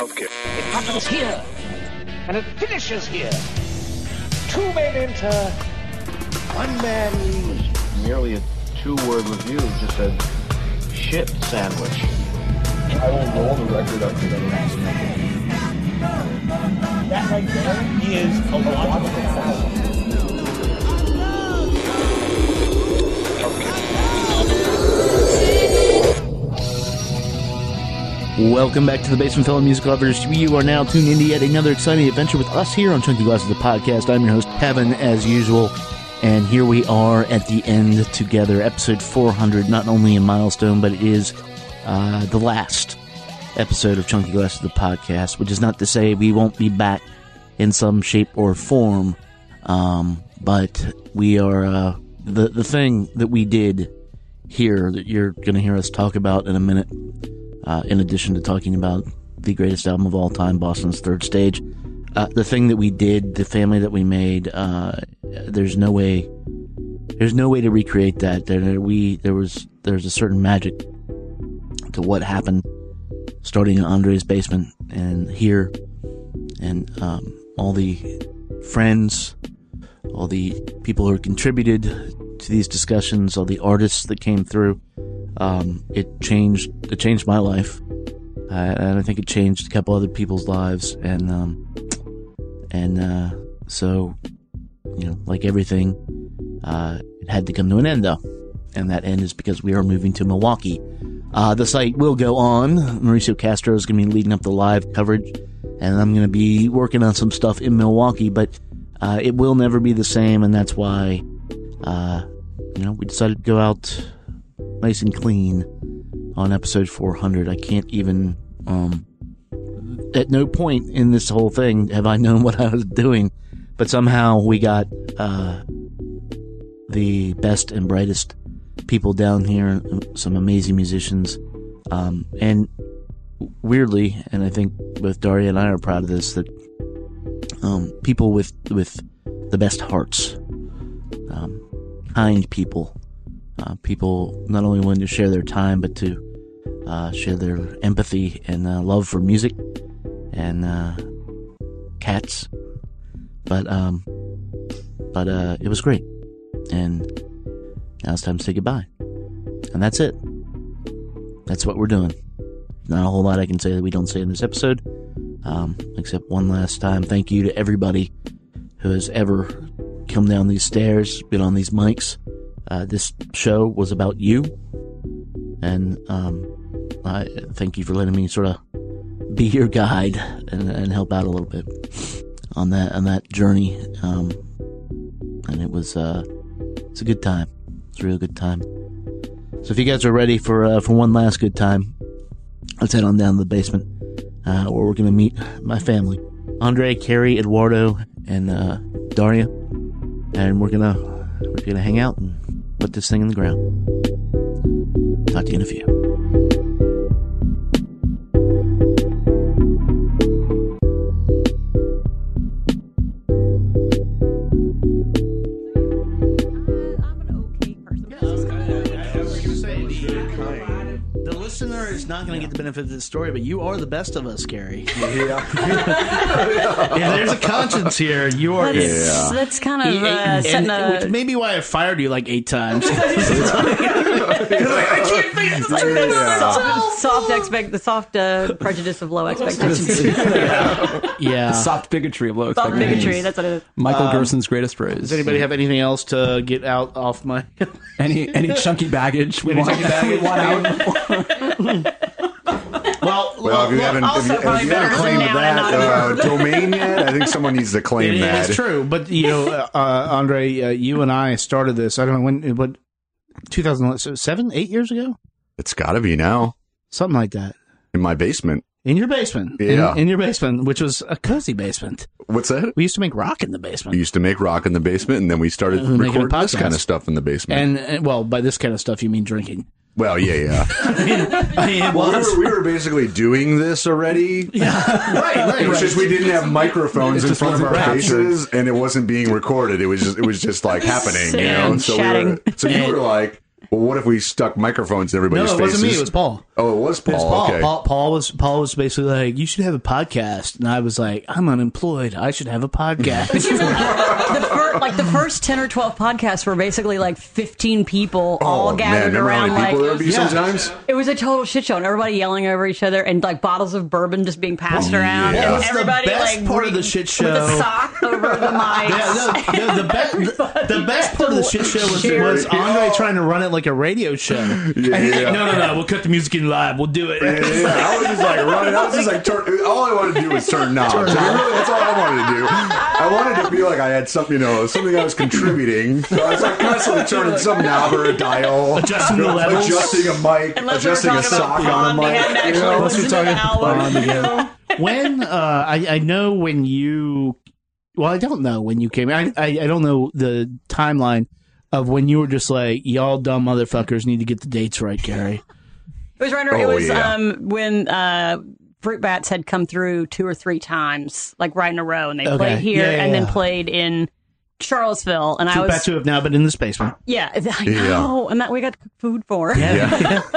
Okay. It happens here, and it finishes here. Two men enter, one man leaves. Merely a two-word review just said shit sandwich. I will roll the record up to the next That right there is a logical Welcome back to the Basement Fellow Music Lovers. You are now tuned into yet another exciting adventure with us here on Chunky Glasses, the podcast. I'm your host, Kevin, as usual. And here we are at the end together, episode 400. Not only a milestone, but it is uh, the last episode of Chunky Glasses, the podcast, which is not to say we won't be back in some shape or form. Um, but we are, uh, the, the thing that we did here that you're going to hear us talk about in a minute uh, in addition to talking about the greatest album of all time, Boston's Third Stage. Uh, the thing that we did, the family that we made, uh, there's no way, there's no way to recreate that. There, we, there was, there's a certain magic to what happened, starting in Andre's basement and here, and um, all the friends, all the people who contributed to these discussions, all the artists that came through um, it changed it changed my life, and I think it changed a couple other people's lives, and um, and uh, so you know, like everything, uh, it had to come to an end though, and that end is because we are moving to Milwaukee. Uh, the site will go on. Mauricio Castro is going to be leading up the live coverage, and I'm going to be working on some stuff in Milwaukee, but uh, it will never be the same, and that's why, uh, you know, we decided to go out nice and clean on episode 400. I can't even, um, at no point in this whole thing have I known what I was doing, but somehow we got, uh, the best and brightest people down here, some amazing musicians, um, and weirdly, and I think both Daria and I are proud of this, that, um, people with, with the best hearts, um, kind people, uh, people not only wanting to share their time, but to uh, share their empathy and uh, love for music and uh, cats. But um, but uh, it was great, and now it's time to say goodbye, and that's it. That's what we're doing. Not a whole lot I can say that we don't say in this episode, um, except one last time. Thank you to everybody who has ever come down these stairs, been on these mics. Uh, this show was about you, and um, I thank you for letting me sort of be your guide and, and, help out a little bit on that on that journey. Um, and it was uh, it's a good time. It's a real good time. So if you guys are ready for uh, for one last good time, let's head on down to the basement uh, where we're gonna meet my family, Andre, Carrie, Eduardo, and uh, Daria, and we're gonna we're gonna hang out and put this thing in the ground. Talk to you in a few. Going to get the benefit of this story, but you are the best of us, Gary. Yeah. If there's a conscience here, you are. That's, that's kind of uh, And- and- a. which may be why I fired you like eight times. soft, soft expect the soft uh, prejudice of low expectations. yeah. Soft bigotry of low soft expectations. bigotry. That's what it is. Michael Gerson's greatest phrase. Does anybody have anything else to get out off my? any any chunky baggage we Any want, chunky baggage? we want out? Well, Well, if you haven't, if you, if you haven't claimed that uh, domain yet, I think someone needs to claim It- that. It's true, but you know, uh, Andre, uh, you and I started this. I don't know when, but 2007, eight years ago, It's got to be now something like that. in my basement. In your basement, In- Yeah. in, your basement, which was a cozy basement. What's that? We used to make rock in the basement. We used to make rock in the basement, and then we started Uh, making recording this kind of stuff in the basement. and, and well, by this kind of stuff, you mean drinking. Well, yeah, yeah. I mean, I mean, Well, we were, we were basically doing this already. right, right. It was just we didn't have microphones in front of our wasn't faces, and it wasn't being recorded. It was just it was just like happening, you know. And So we chatting. were, so you were like, Well, what if we stuck microphones in everybody's No, everybody's it faces? wasn't me. It was Paul. Oh, it was Paul. It was Paul. Okay. Paul. Paul was Paul was basically like, "You should have a podcast," and I was like, "I'm unemployed. I should have a podcast." the fir- like the first ten or twelve podcasts were basically like fifteen people oh, all oh, gathered man, around. how people there Like would be sometimes? it was a total shit show, and everybody yelling over each other, and like bottles of bourbon just being passed around, yeah. and That's the everybody best like part of the re- shit with show. a sock over the mics. Yeah, no, no, the, best, the, the best part of the shit show was, was Andre trying to run it like a radio show. And he's like, no, no, no, we'll cut the music in live. We'll do it. Yeah, yeah, I was just like running. I was just like turn. All I wanted to do was turn knobs. I mean, really, that's all I wanted to do. I wanted to feel like I had something, you know, something I was contributing. So I was like constantly turning some knob or a dial, Adjusting the levels. adjusting a mic, Unless we adjusting a sock on a Bond, mic. you know? Unless we're listened to the talking album. Bond again. when uh, I, I know when you well i don't know when you came I, I i don't know the timeline of when you were just like y'all dumb motherfuckers need to get the dates right gary It was right. Oh, it was yeah. um, when uh, Fruit Bats had come through two or three times, like right in a row, and they Okay. played here Yeah, yeah, and then played in Charlottesville, and I Two was bats who have now been in this basement yeah, I know, and that we got food for. yeah,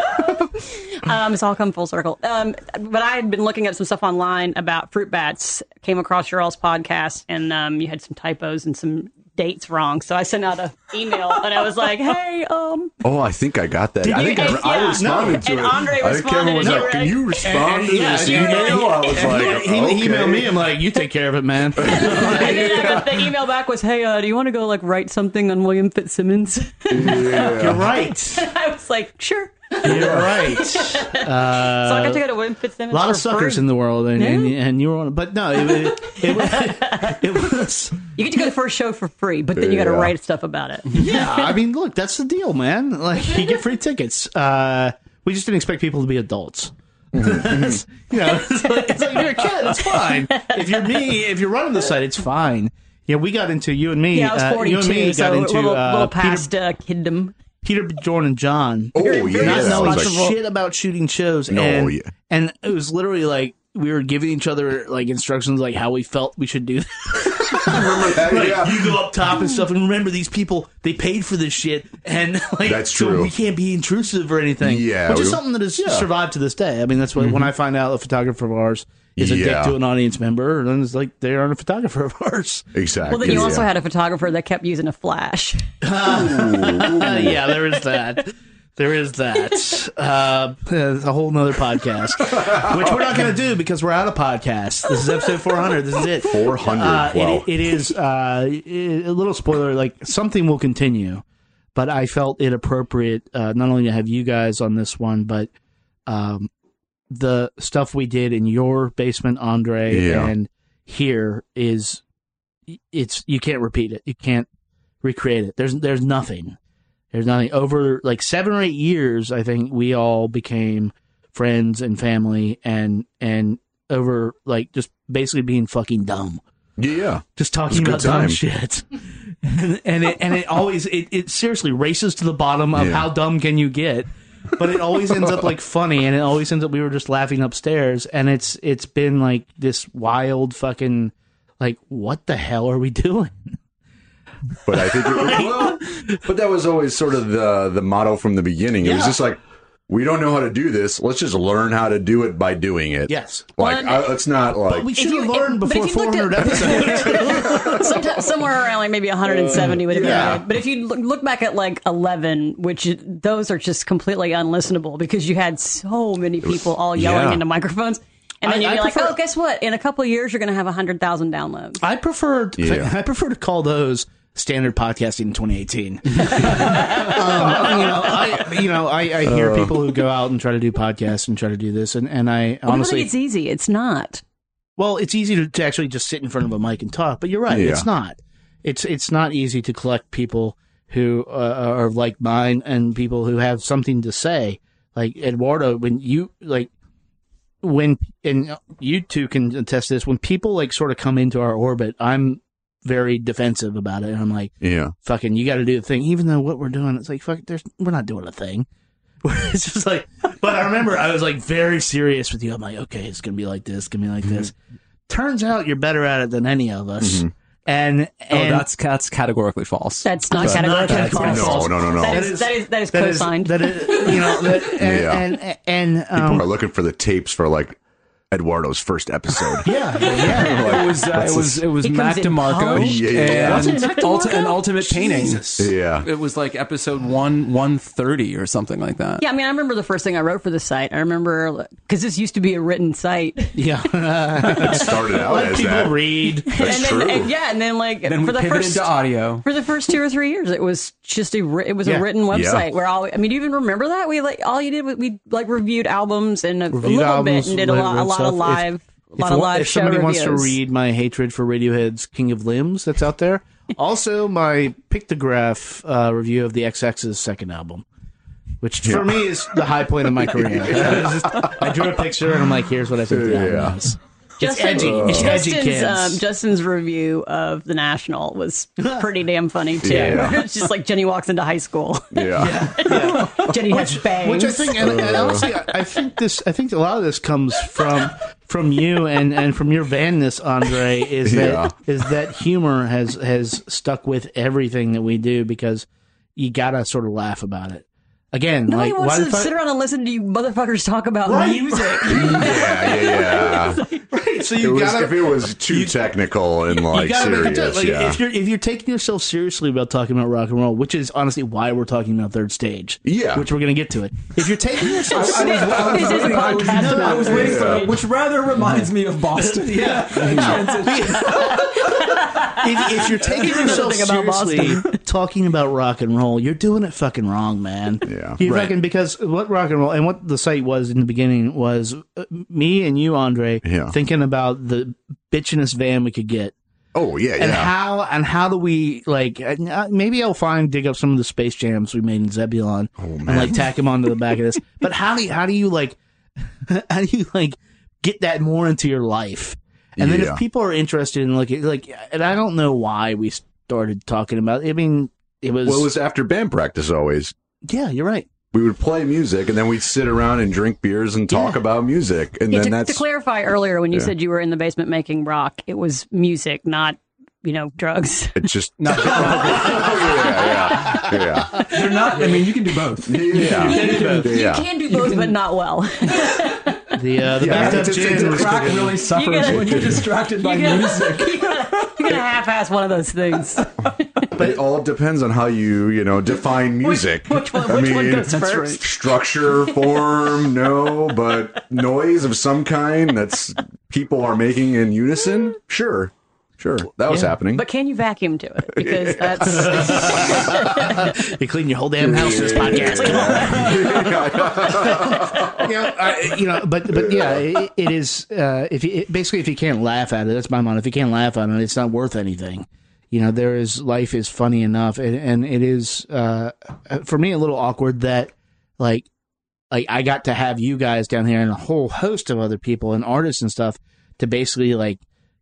Um, it's all come full circle. Um, but I had been looking at some stuff online about fruit bats. Came across your all's podcast, and um, you had some typos and some dates wrong. So I sent out a email, and I was like, "Hey, um, Oh, I think I got that. I think you? I, I Yeah. responded to And it. Andre I think responded, Kevin was and like, "Can you respond to yeah, this yeah, email?" I was like, he, he emailed me i'm like you take care of it man And then the, the email back was, "Hey, uh, do you want to go like write something on William Fitzsimmons?" you're right I was like, "Sure." You're right so I got to go to William Fitzsimmons. a lot of suckers free. in the world and, and, and you were on but no it, it, it, was, it was You get to go to the first show for free, but then you got to Yeah. write stuff about it. Yeah, I mean, look, that's the deal, man. Like, you get free tickets. Uh, we just didn't expect people to be adults. It's- you know, it's like, it's like you're a kid. It's fine. If you're me, if you're running the site, it's fine. Yeah, we got into you and me. Yeah, I was uh, you and 42, me so got a into little, uh, little past Peter, uh, kiddom. Peter, Jordan, and John. Oh yeah, not that knowing like, shit about shooting shows. No, and, yeah. and it was literally like we were giving each other like instructions, like how we felt we should do. that? Like, yeah. you go up top and stuff, and remember these people they paid for this shit, and like That's so true. we can't be intrusive or anything. Yeah, which is something that has survived to this day. I mean, that's what when mm-hmm. I find out a photographer of ours is a dick to an audience member, and then it's like they aren't a photographer of ours. Exactly. Well, then you also yeah. had a photographer that kept using a flash. Uh, yeah, there is that. There is that. Uh, a whole nother podcast, which we're not going to do because we're out of podcasts. This is episode 400. This is it. 400. Uh, wow. it, it is uh, a little spoiler. Like something will continue, but I felt it appropriate uh, not only to have you guys on this one, but um, the stuff we did in your basement, Andre, Yeah. and here is it's you can't repeat it. You can't recreate it. There's there's nothing. There's nothing over like seven or eight years. I think we all became friends and family, and and over like just basically being fucking dumb yeah. just talking about dumb shit. and, and it and it always it, it seriously races to the bottom of Yeah. how dumb can you get. But it always ends up like funny and it always ends up we were just laughing upstairs and it's it's been like this wild fucking like what the hell are we doing? But I think, it, well, but that was always sort of the the motto from the beginning. It was just like, we don't know how to do this. Let's just learn how to do it by doing it. Yes. Like, Well, I, it's not like. We should you- have learned if before you looked 400 episodes. Sometime, somewhere around like maybe 170 would have been Yeah. right. But if you look, look back at like 11, which those are just completely unlistenable because you had so many people all yelling yeah. into microphones. And then I- you'd be I like, prefer- oh, guess what? In a couple of years, you're going to have 100,000 downloads. I prefer Yeah. I prefer to call those standard podcasting in 2018. um, you know, I you know I, I Uh. hear people who go out and try to do podcasts and try to do this, and and I Honestly, honestly, it's easy. It's not. well, it's easy to, to actually just sit in front of a mic and talk, but you're right, Yeah. it's not. It's it's not easy to collect people who uh, are like mine and people who have something to say. Like Eduardo, when you like when and you two can attest to this when people like sort of come into our orbit i'm very defensive about it and i'm like yeah. fucking you got to do the thing even though what we're doing it's like fuck there's we're not doing a thing it's just like but i remember i was like very serious with you i'm like okay it's gonna be like this gonna be like this turns out you're better at it than any of us and Oh, that's that's categorically false. That's not That's not categorically categorically false. No, no, no, no. That That is, that is, that is that is co-signed. that is you know that, and, Yeah. and and People um, are looking for the tapes for like Eduardo's first episode. yeah yeah it was uh, it was it was He Mac DeMarco polished. Yeah, yeah. and, Wasn't ulti- DeMarco? and Ultimate Painting. yeah. It was like episode one one thirty or something like that. yeah, I mean, I remember the first thing I wrote for the site. I remember because this used to be a written site, yeah. It started out Let as people that. read. That's and true. then and, yeah, and then like Then for we the first into audio. for the first two or three years, it was just a it was Yeah. a written website Yeah. where all I mean, do you even remember that we like all you did was we like reviewed albums and a, a Reviewed little albums, bit and did a lot, a read lot stuff. of If- live, a If, lot you of live if show somebody reviews. wants to read my hatred for Radiohead's King of Limbs, that's out there. Also, my pictograph uh, review of the XX's second album, which for me is the high point of my career. It's just- I drew a picture and I'm like, here's what I think the album is. Justin, edgy. It's edgy, Justin's, kids. um, Justin's review of the National was pretty damn funny too. Yeah. it's just like Jenny walks into high school. yeah. Jenny has bangs. Which I think, and, and honestly, I, I think this, I think a lot of this comes from from you and and from your bandness, Andre. Is that Yeah. is that humor has has stuck with everything that we do because you gotta sort of laugh about it. Again, Nobody like wants why to the fuck- sit around and listen to you motherfuckers talk about music. yeah, yeah, yeah. Right, so you was, gotta if it was too technical and like you gotta serious, like yeah. if you're if you're taking yourself seriously about talking about rock and roll, which is honestly why we're talking about third stage. Yeah. which we're gonna get to it. If you're taking yourself this is a podcast I about was waiting for music. that, which rather reminds me of Boston. Yeah. if, if you're taking yourself Something about seriously talking about rock and roll, you're doing it fucking wrong, man. Yeah. You Right. fucking because what rock and roll and what the site was in the beginning was uh, me and you, Andre, Yeah. thinking about the bitchinest van we could get. oh yeah, And yeah. how and how do we like? uh, Maybe I'll find dig up some of the space jams we made in Zebulon Oh, and like tack them onto the back of this. But how do you, how do you like how do you like get that more into your life? And then if people are interested in like like, and I don't know why we started talking about. I mean, it was, well, it was after band practice always. Yeah, you're right. We would play music and then we'd sit around and drink beers and talk Yeah. about music. And Yeah, then to, that's to clarify earlier, when you Yeah. said you were in the basement making rock, it was music, not you know drugs. it's just Not yeah, yeah, yeah. they're not. I mean, you can do both. Yeah. You can do Yeah. can do both, but not well. The uh, the Yeah, bathtub it's- it's- gin it's a Crack cooking. really suffers gotta- when you're distracted by gotta- music. you gotta, you gotta half-ass one of those things. But it all depends on how you, you know, define music. Which one? I Which one mean, goes That's first? right. structure, form, no, but noise of some kind that's people are making in unison. Sure, sure, that was Yeah. happening. But can you vacuum to it? Because that's You clean your whole damn house for this podcast. Come on. you know, I, you know, but but yeah, it, it is. Uh, if you, it, basically if you can't laugh at it, that's my motto. If you can't laugh at it, it's not worth anything. You know, there is life is funny enough, and, and it is uh, for me a little awkward that like like I got to have you guys down here and a whole host of other people and artists and stuff to basically like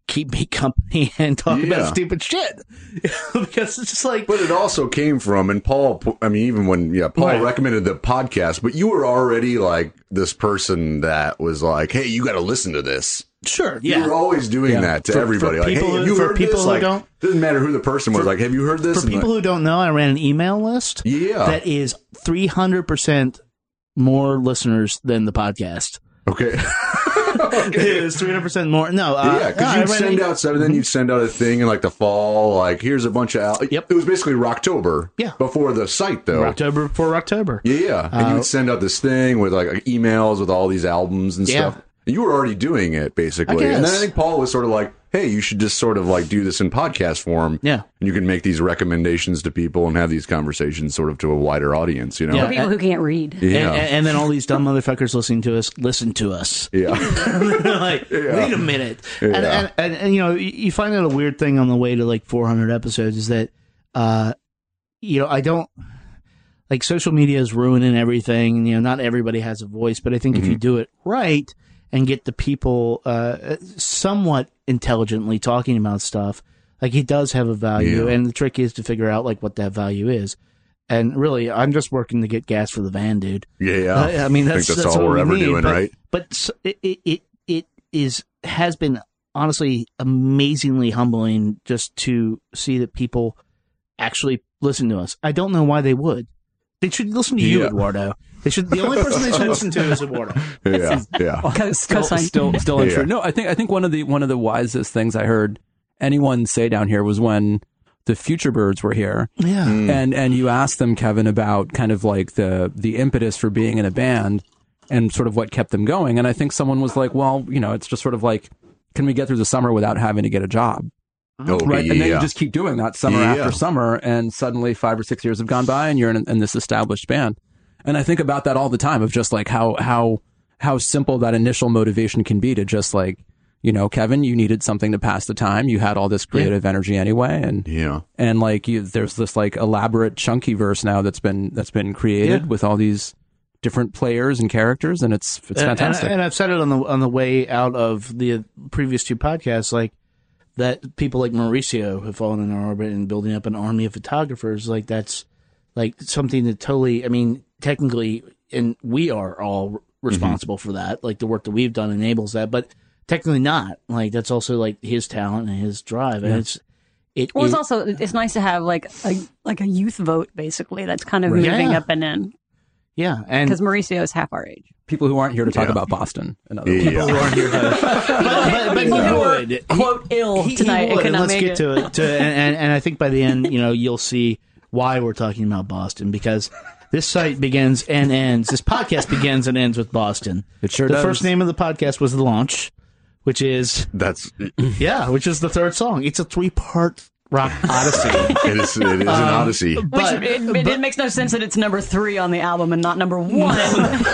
keep me company and talk Yeah. about stupid shit because it's just like But it also came from, and Paul, I mean, even when, yeah, Paul Right. recommended the podcast, but you were already like this person that was like, hey, you got to listen to this. sure Yeah. You were always doing Yeah. that to For- for everybody. like, people hey, who- you for heard people this? who Like, don't- doesn't matter who the person was. Like, have you heard this? For And people like, who don't know, I ran an email list. Yeah. That is 300% more listeners than the podcast. okay. It is 300% more. No, uh, Yeah, because no, you'd send out stuff, and then you'd send out a thing in like the fall, like here's a bunch of. Al- Yep. It was basically Rocktober. Yeah. Before the site, though. October before October. Yeah, yeah. And you Uh, would send out this thing with like emails with all these albums and Yeah. stuff. And you were already doing it basically. And then I think Paul was sort of like, "Hey, you should just sort of like do this in podcast form. Yeah. and you can make these recommendations to people and have these conversations sort of to a wider audience. You know. Yeah. people who can't read. Yeah. And, and then all these dumb motherfuckers listening to us, listen to us. yeah. like, wait a minute. And, Yeah. and, and, and, you know, you you find out a weird thing on the way to like 400 episodes is that, uh, you know, I don't like social media is ruining everything. You know, not everybody has a voice, but I think if you do it right and get the people, uh, somewhat intelligently talking about stuff, like he does have a value. Yeah. And the trick is to figure out like what that value is. And really, I'm just working to get gas for the van, dude. Yeah, yeah. I, I mean, I that's, think that's, all we're we ever need, doing, but, right? But it, it it it is has been honestly amazingly humbling just to see that people actually listen to us. I don't know why they would. They should listen to you, Yeah. Eduardo. They should. The only person they should listen to is Eduardo. Yeah, yeah. Co- still, cosign. still, still untrue. Yeah. No, I think I think one of the one of the wisest things I heard anyone say down here was when the Futurebirds were here, Yeah. Mm. and and you asked them, Kevin, about kind of like the the impetus for being in a band and sort of what kept them going. And I think someone was like, well, you know, it's just sort of like, can we get through the summer without having to get a job? Oh, right? yeah. And then you just keep doing that summer Yeah. after summer, and suddenly five or six years have gone by, and you're in, in this established band. And I think about that all the time of just like how how how simple that initial motivation can be to just like you know, Kevin, you needed something to pass the time. You had all this creative energy anyway, and yeah. and like you, there's this like elaborate chunky verse now that's been that's been created Yeah. with all these different players and characters, and it's it's And- and- fantastic. And, I've said it on the on the way out of the previous two podcasts, like that people like Mauricio have fallen in our orbit and building up an army of photographers. Like that's like something that totally. I mean, technically, and we are all mm-hmm. responsible for that. Like the work that we've done enables that, but technically not. Like that's also like his talent and his drive, and it's it. Well, it's it- also it's nice to have like a like a youth vote basically that's kind of Right. moving Yeah. up and in yeah, and because Mauricio is half our age. People who aren't here to talk Yeah. about Boston and other Yeah. people. who aren't here, to- but, but, but he People who are, would. quote ill He- tonight he and would, cannot let's make get it. to it. To, and, and, and I think by the end, you know, you'll see why we're talking about Boston because this site begins and ends. This podcast begins and ends with Boston. It sure the does. first name of the podcast was the launch, which is That's yeah, which is the third song. It's a three part rock odyssey. is. It is an um, odyssey. Which but- it, it, it makes no sense that it's number three on the album and not number one.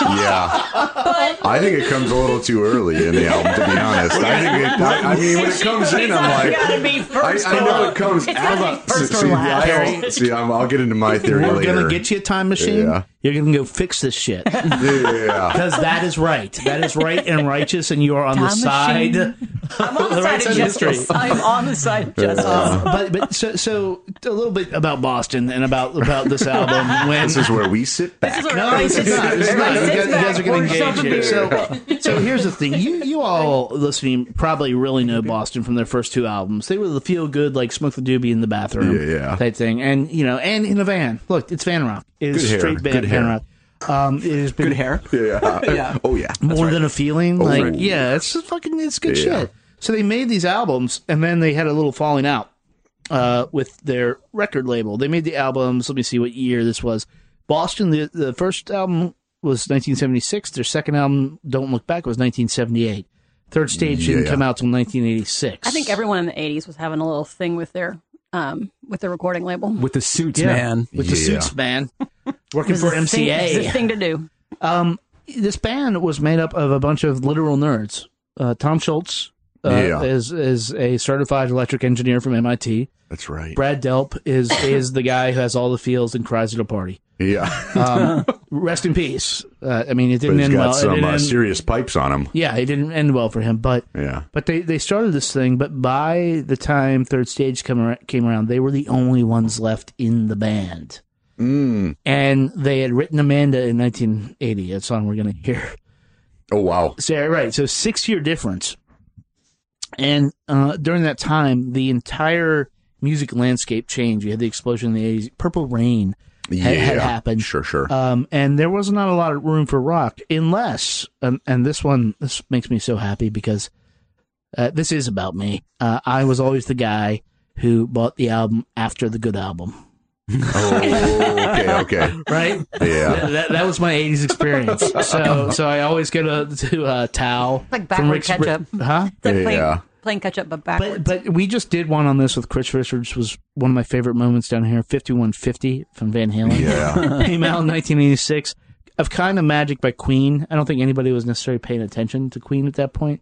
Yeah, I think it comes a little too early in the album. To be honest, I think it. I, I mean, when it comes in, I'm like, be I, first I or know last. it comes It's gotta be first or see. I see I'm, I'll get into my theory We're later. gonna get you a time machine. Yeah. You're gonna go fix this shit because Yeah, that is right. That is right and righteous, and you are on the Time side. machine. I'm on the The side side of of history. justice. I'm on the side of justice. but but so so a little bit about Boston and about about this album. When this is where we sit back. This is no, where this is not. This is not. You everybody guys, sits you guys are back, getting pour yourself engaged a here. So, so here's the thing. You you all listening probably really know Boston from their first two albums. They were the feel good, like smoke the doobie in the bathroom, Yeah, yeah. type thing, and you know, and in a van. Look, it's van rock. It is Good hair, straight van, good hair. van rock. Um, it has been Good hair. Yeah. Yeah. Oh yeah. more than a feeling. like, right. yeah, it's just fucking, it's good Yeah. shit. So they made these albums, and then they had a little falling out uh, with their record label. They made the albums. Let me see what year this was. Boston. The the first album was 1976. Their second album, Don't Look Back, was 1978. Third stage didn't come out till 1986. I think everyone in the '80s was having a little thing with their um with their recording label. with the suits, yeah, man. with the suits man working for a thing- MCA. it a thing to do. Um, this band was made up of a bunch of literal nerds. Uh, Tom Scholz uh, Yeah. is is a certified electric engineer from MIT. That's right. Brad Delp is is the guy who has all the feels and cries at a party. Yeah. Um, rest in peace. Uh, I mean, it didn't he's end well. It some didn't uh, end- serious pipes on him. yeah, it didn't end well for him. But Yeah. but they they started this thing. But by the time third stage come ar- came around, they were the only ones left in the band. Mm. And they had written Amanda in 1980, a song we're going to hear. Oh wow. So right, so six year difference, and uh, during that time, the entire music landscape changed. You had the explosion in the eighties. Purple Rain had, Yeah. had happened, Sure. Sure. um, and there was not a lot of room for rock, unless and, and this one this makes me so happy because uh, this is about me. Uh, I was always the guy who bought the album after the good album. Oh. Okay. Okay. Right? Yeah. that, that was my '80s experience. So, so I always go to to uh, Tao Like from backward Rick's ketchup. huh? It's like playing, Yeah. playing catch up, but backwards. But but we just did one on this with Chris Richards was one of my favorite moments down here. Fifty one fifty from Van Halen. Yeah. Came out in nineteen eighty six. Of kind of magic by Queen. I don't think anybody was necessarily paying attention to Queen at that point.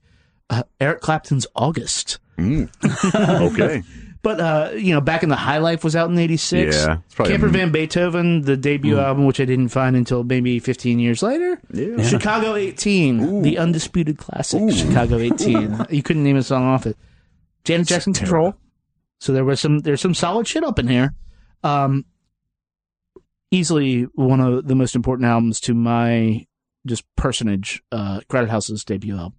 Uh, Eric Clapton's August. Okay. But uh, you know, back in the High Life was out in '86. Yeah, it's probably Camper a- Van Beethoven, the debut album, which I didn't find until maybe 15 years later. Yeah. Chicago 18, the undisputed classic. Chicago 18. you couldn't name a song off it. Janet Jackson Control. So there was some there's some solid shit up in here. Um, easily one of the most important albums to my just personage. Uh, Crowded House's debut album.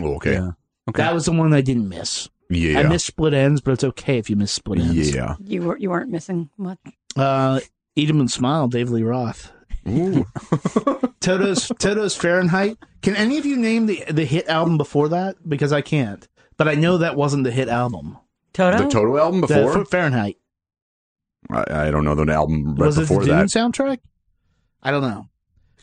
Oh, okay. Yeah. Okay. That was the one I didn't miss. Yeah. I missed Split Enz, but it's okay if you miss Split Enz. Yeah. You were you weren't missing much. Uh, Eat 'em and Smile, Dave Lee Roth. Ooh. Toto's Toto's Fahrenheit. Can any of you name the the hit album before that? Because I can't. But I know that wasn't the hit album. Toto. The Toto album before? F- Fahrenheit. I, I don't know the album right was it the before Dune that. soundtrack? I don't know.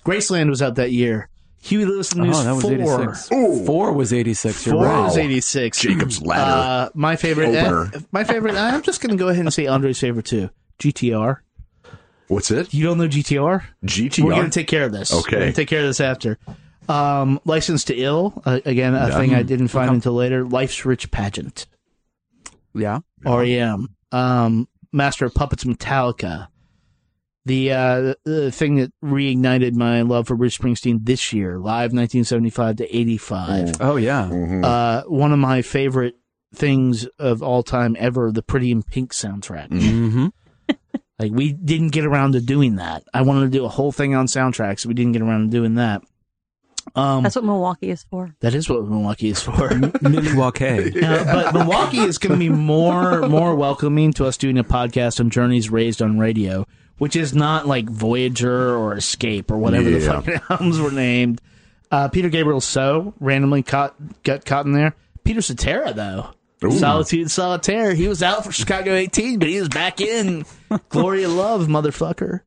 Graceland was out that year. Huey Lewis and the News Oh, that was four. 86. Ooh. Four was 86. You're Four right. was eighty six. Jacob's Ladder. Uh, my favorite. Opener. uh, my favorite. I'm just going to go ahead and say Andre's favorite too. GTR. What's it? You don't know GTR? GTR. We're going to take care of this. Okay. We're going to take care of this after. Um, License to Ill. Uh, again, a Yeah. thing I didn't find until later. Life's Rich Pageant. Yeah. REM. Um, Master of Puppets Metallica. The, uh, the thing that reignited my love for Bruce Springsteen this year, live 1975 to 85. Oh, yeah. Mhm. Uh, one of my favorite things of all time ever, the Pretty in Pink soundtrack. Mm-hmm. Like we didn't get around to doing that. I wanted to do a whole thing on soundtracks. We didn't get around to doing that. Um, That's what Milwaukee is for. that is what Milwaukee is for. Milwaukee. Uh, but Milwaukee is going to be more more welcoming to us doing a podcast on journeys raised on radio, which is not like Voyager or Escape or whatever the Yeah. fucking albums were named. Uh, Peter Gabriel So randomly caught got caught in there. Peter Cetera though. Ooh. Solitude Solitaire. He was out for Chicago 18, but he was back in. Glory of Love, motherfucker.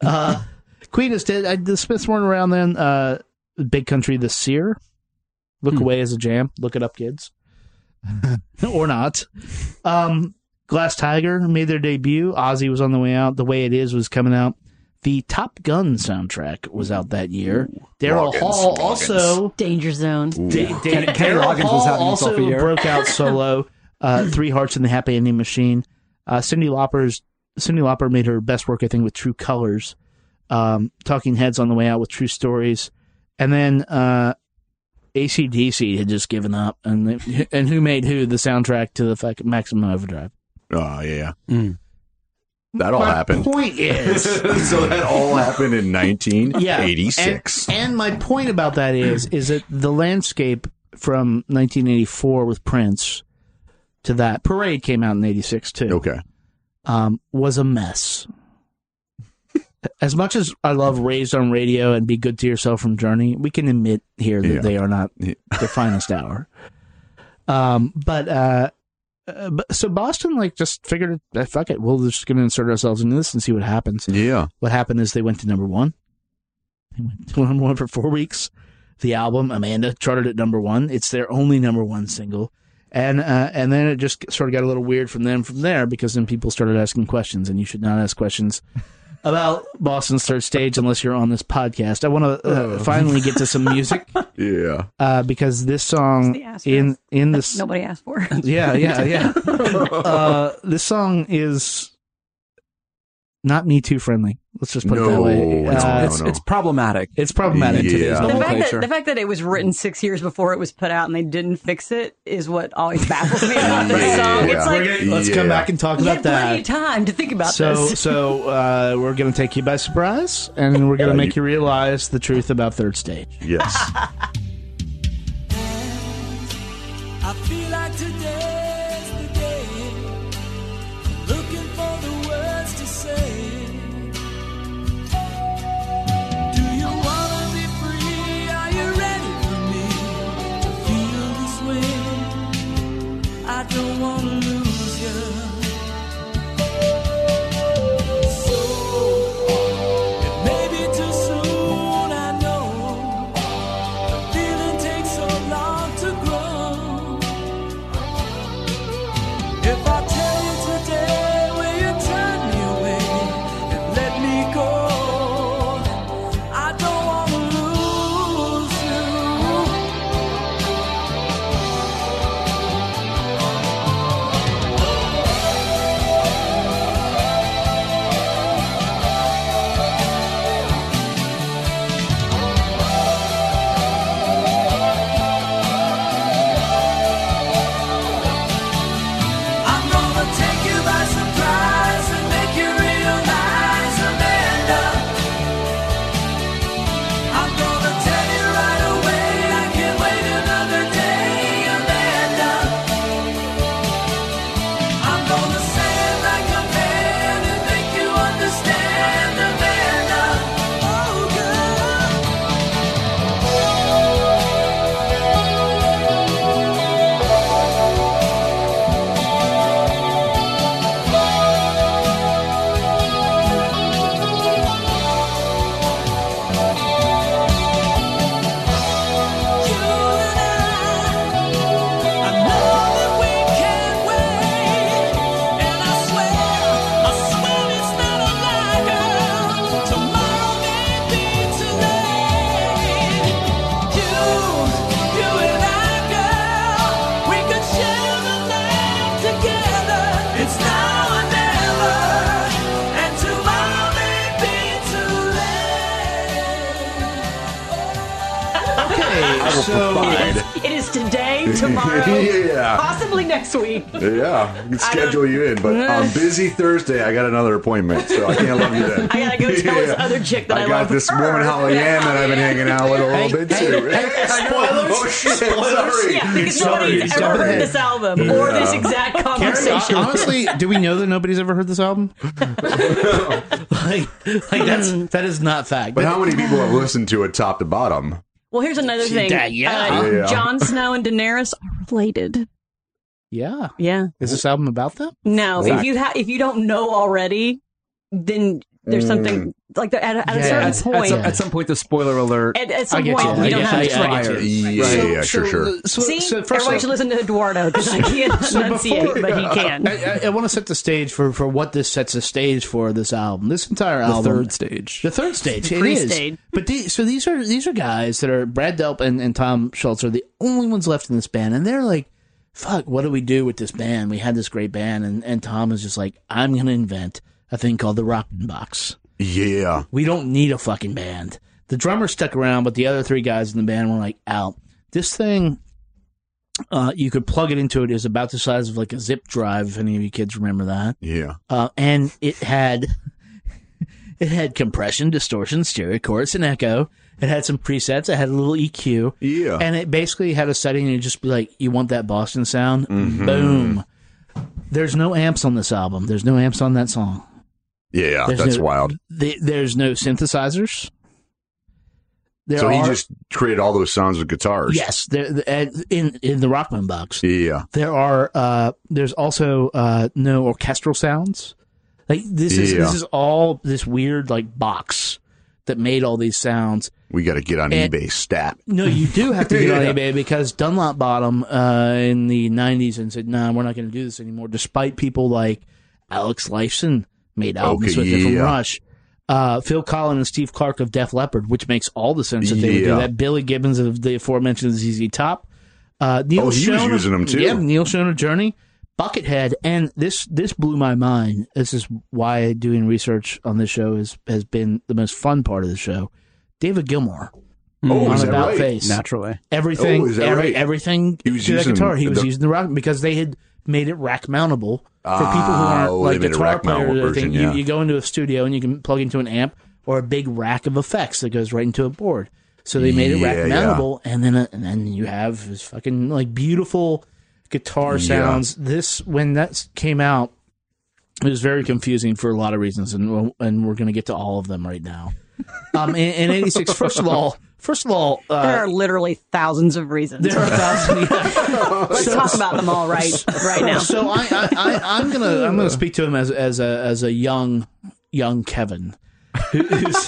Uh, Queen is dead. I, the Smiths weren't around then. Uh, Big Country, The Seer. Look away as a jam. Look it up, kids. or not. Um, Glass Tiger made their debut. Ozzy was on the way out. The Way It Is was coming out. The Top Gun soundtrack was out that year. Daryl Hall Loggins. also Danger Zone. Da- Da- Kenny Daryl Loggins was Hall also year. broke out solo. Uh, Three Hearts in the Happy Ending Machine. Uh, Cyndi Lauper's Cyndi Lauper made her best work, I think, with True Colors. Um, Talking Heads on the way out with True Stories, and then uh, ACDC had just given up, and they, and who made who the soundtrack to the fucking Maximum Overdrive. Oh, yeah. Mm. That all My happened. point is. so that all happened in 1986. And, and my point about that is, is that the landscape from 1984 with Prince to that Parade came out in 86 too. okay. Um, was a mess. As much as I love Raised on Radio and Be Good to Yourself from Journey, we can admit here that Yeah. they are not Yeah. the finest hour. Um, but, uh, uh, but so Boston like just figured, uh, fuck it, we're just going to insert ourselves into this and see what happens Yeah. what happened is they went to number one. They went to number one for four weeks. The album Amanda charted at number one. It's their only number one single, and uh, and then it just sort of got a little weird from them from there because then people started asking questions, and you should not ask questions about Boston's third stage unless you're on this podcast. I want to uh, finally get to some music Yeah. uh, because this song the in in this Nobody asked for. yeah, yeah, yeah. uh, this song is not Me Too friendly. Let's just put it that way. it's- Uh, It's, it's problematic. it's problematic. in today's The fact, that, the fact that it was written six years before it was put out and they didn't fix it is what always baffles me about this Yeah. song. It's like, gonna- let's come back and talk you about had plenty of that. time to think about So, this. so uh, we're going to take you by surprise, and we're going to make you- you realize the truth about third stage. Yes. I feel like today's I don't wanna lose next week. Yeah, I can schedule you in, but on busy Thursday, I got another appointment, so I can't love you then. I gotta go tell this other chick that I, I got love this her. woman Hollyann that I've been hanging out with a little bit too. spoilers. Oh shit! Sorry. Yeah, because Sorry, nobody's jump ever heard this album or this exact Carrie, conversation. honestly, do we know that nobody's ever heard this album? like, like that's that is not fact. But how many people have listened to it top to bottom? Well, here's another thing. Yeah, yeah. Uh, Yeah. Jon Snow and Daenerys are related. Yeah, Yeah. is this album about them? No, Fact. if you ha- if you don't know already, then there's mm. something like at a, at a certain At, at point. some, at some point, the spoiler alert. At, at some I get point, you. you I don't get- have to I try. get you. Yeah, So- yeah, sure, so- sure. So, See, so first everybody off- should listen to Eduardo because I can't enunciate, but he can. I, I, I want to set the stage for, for what this sets the stage for this album. This entire album, the album, third stage. the third stage, The it pre-stage. But the, so these are these are guys that are Brad Delp and, and Tom Scholz are the only ones left in this band, and they're like, "Fuck, what do we do with this band? We had this great band," and and Tom is just like, "I'm gonna invent a thing called the Rockman Box. Yeah, We don't need a fucking band." The drummer stuck around, but the other three guys in the band were like out. This thing uh, you could plug it into it is about the size of like a zip drive. If any of you kids remember that, yeah. uh, and it had it had compression, distortion, stereo chorus, and echo. It had some presets. It had a little EQ. Yeah. and it basically had a setting. And you just be like, you want that Boston sound? Mm-hmm. Boom. There's no amps on this album. There's no amps on that song. Yeah, There's that's no- wild. The, there's no synthesizers. There So he are- just created all those sounds with guitars. yes, there, in in the Rockman box. Yeah. There are uh there's also uh no orchestral sounds. Like this is Yeah. this is all this weird like box that made all these sounds. We got to get on And- eBay stat. No, you do have to get on eBay because Dunlop bought them uh, in the '90s and said, "No, nah, we're not going to do this anymore." Despite people like Alex Lifeson made albums Okay, with it from. Rush, uh, Phil Collins and Steve Clark of Def Leppard, which makes all the sense that they would do that. Billy Gibbons of the aforementioned ZZ Top, uh, Neil Oh, he was of- using 'em too. Yeah, Neil Schon of Journey, Buckethead, and this this blew my mind. This is why doing research on this show is has been the most fun part of the show. David Gilmour Oh, on About right? Face Naturally. everything, Oh, every, right? everything He was to that using guitar. He was the- using the rock because they had made it rack mountable for people who Ah, aren't oh, like they made a guitar mountable players. I think version, yeah. you, you go into a studio and you can plug into an amp or a big rack of effects that goes right into a board. So they made it rack Yeah, yeah. mountable, and then and then you have this fucking like beautiful guitar Yeah. sounds. This when that came out, it was very confusing for a lot of reasons, and and we're going to get to all of them right now. Um, in, in '86, first of all, first of all, uh, There are literally thousands of reasons. there are a thousand. yeah. Let's talk about them all right right now. So I, I, I I'm gonna I'm gonna speak to him as as a as a young young Kevin, who, who's,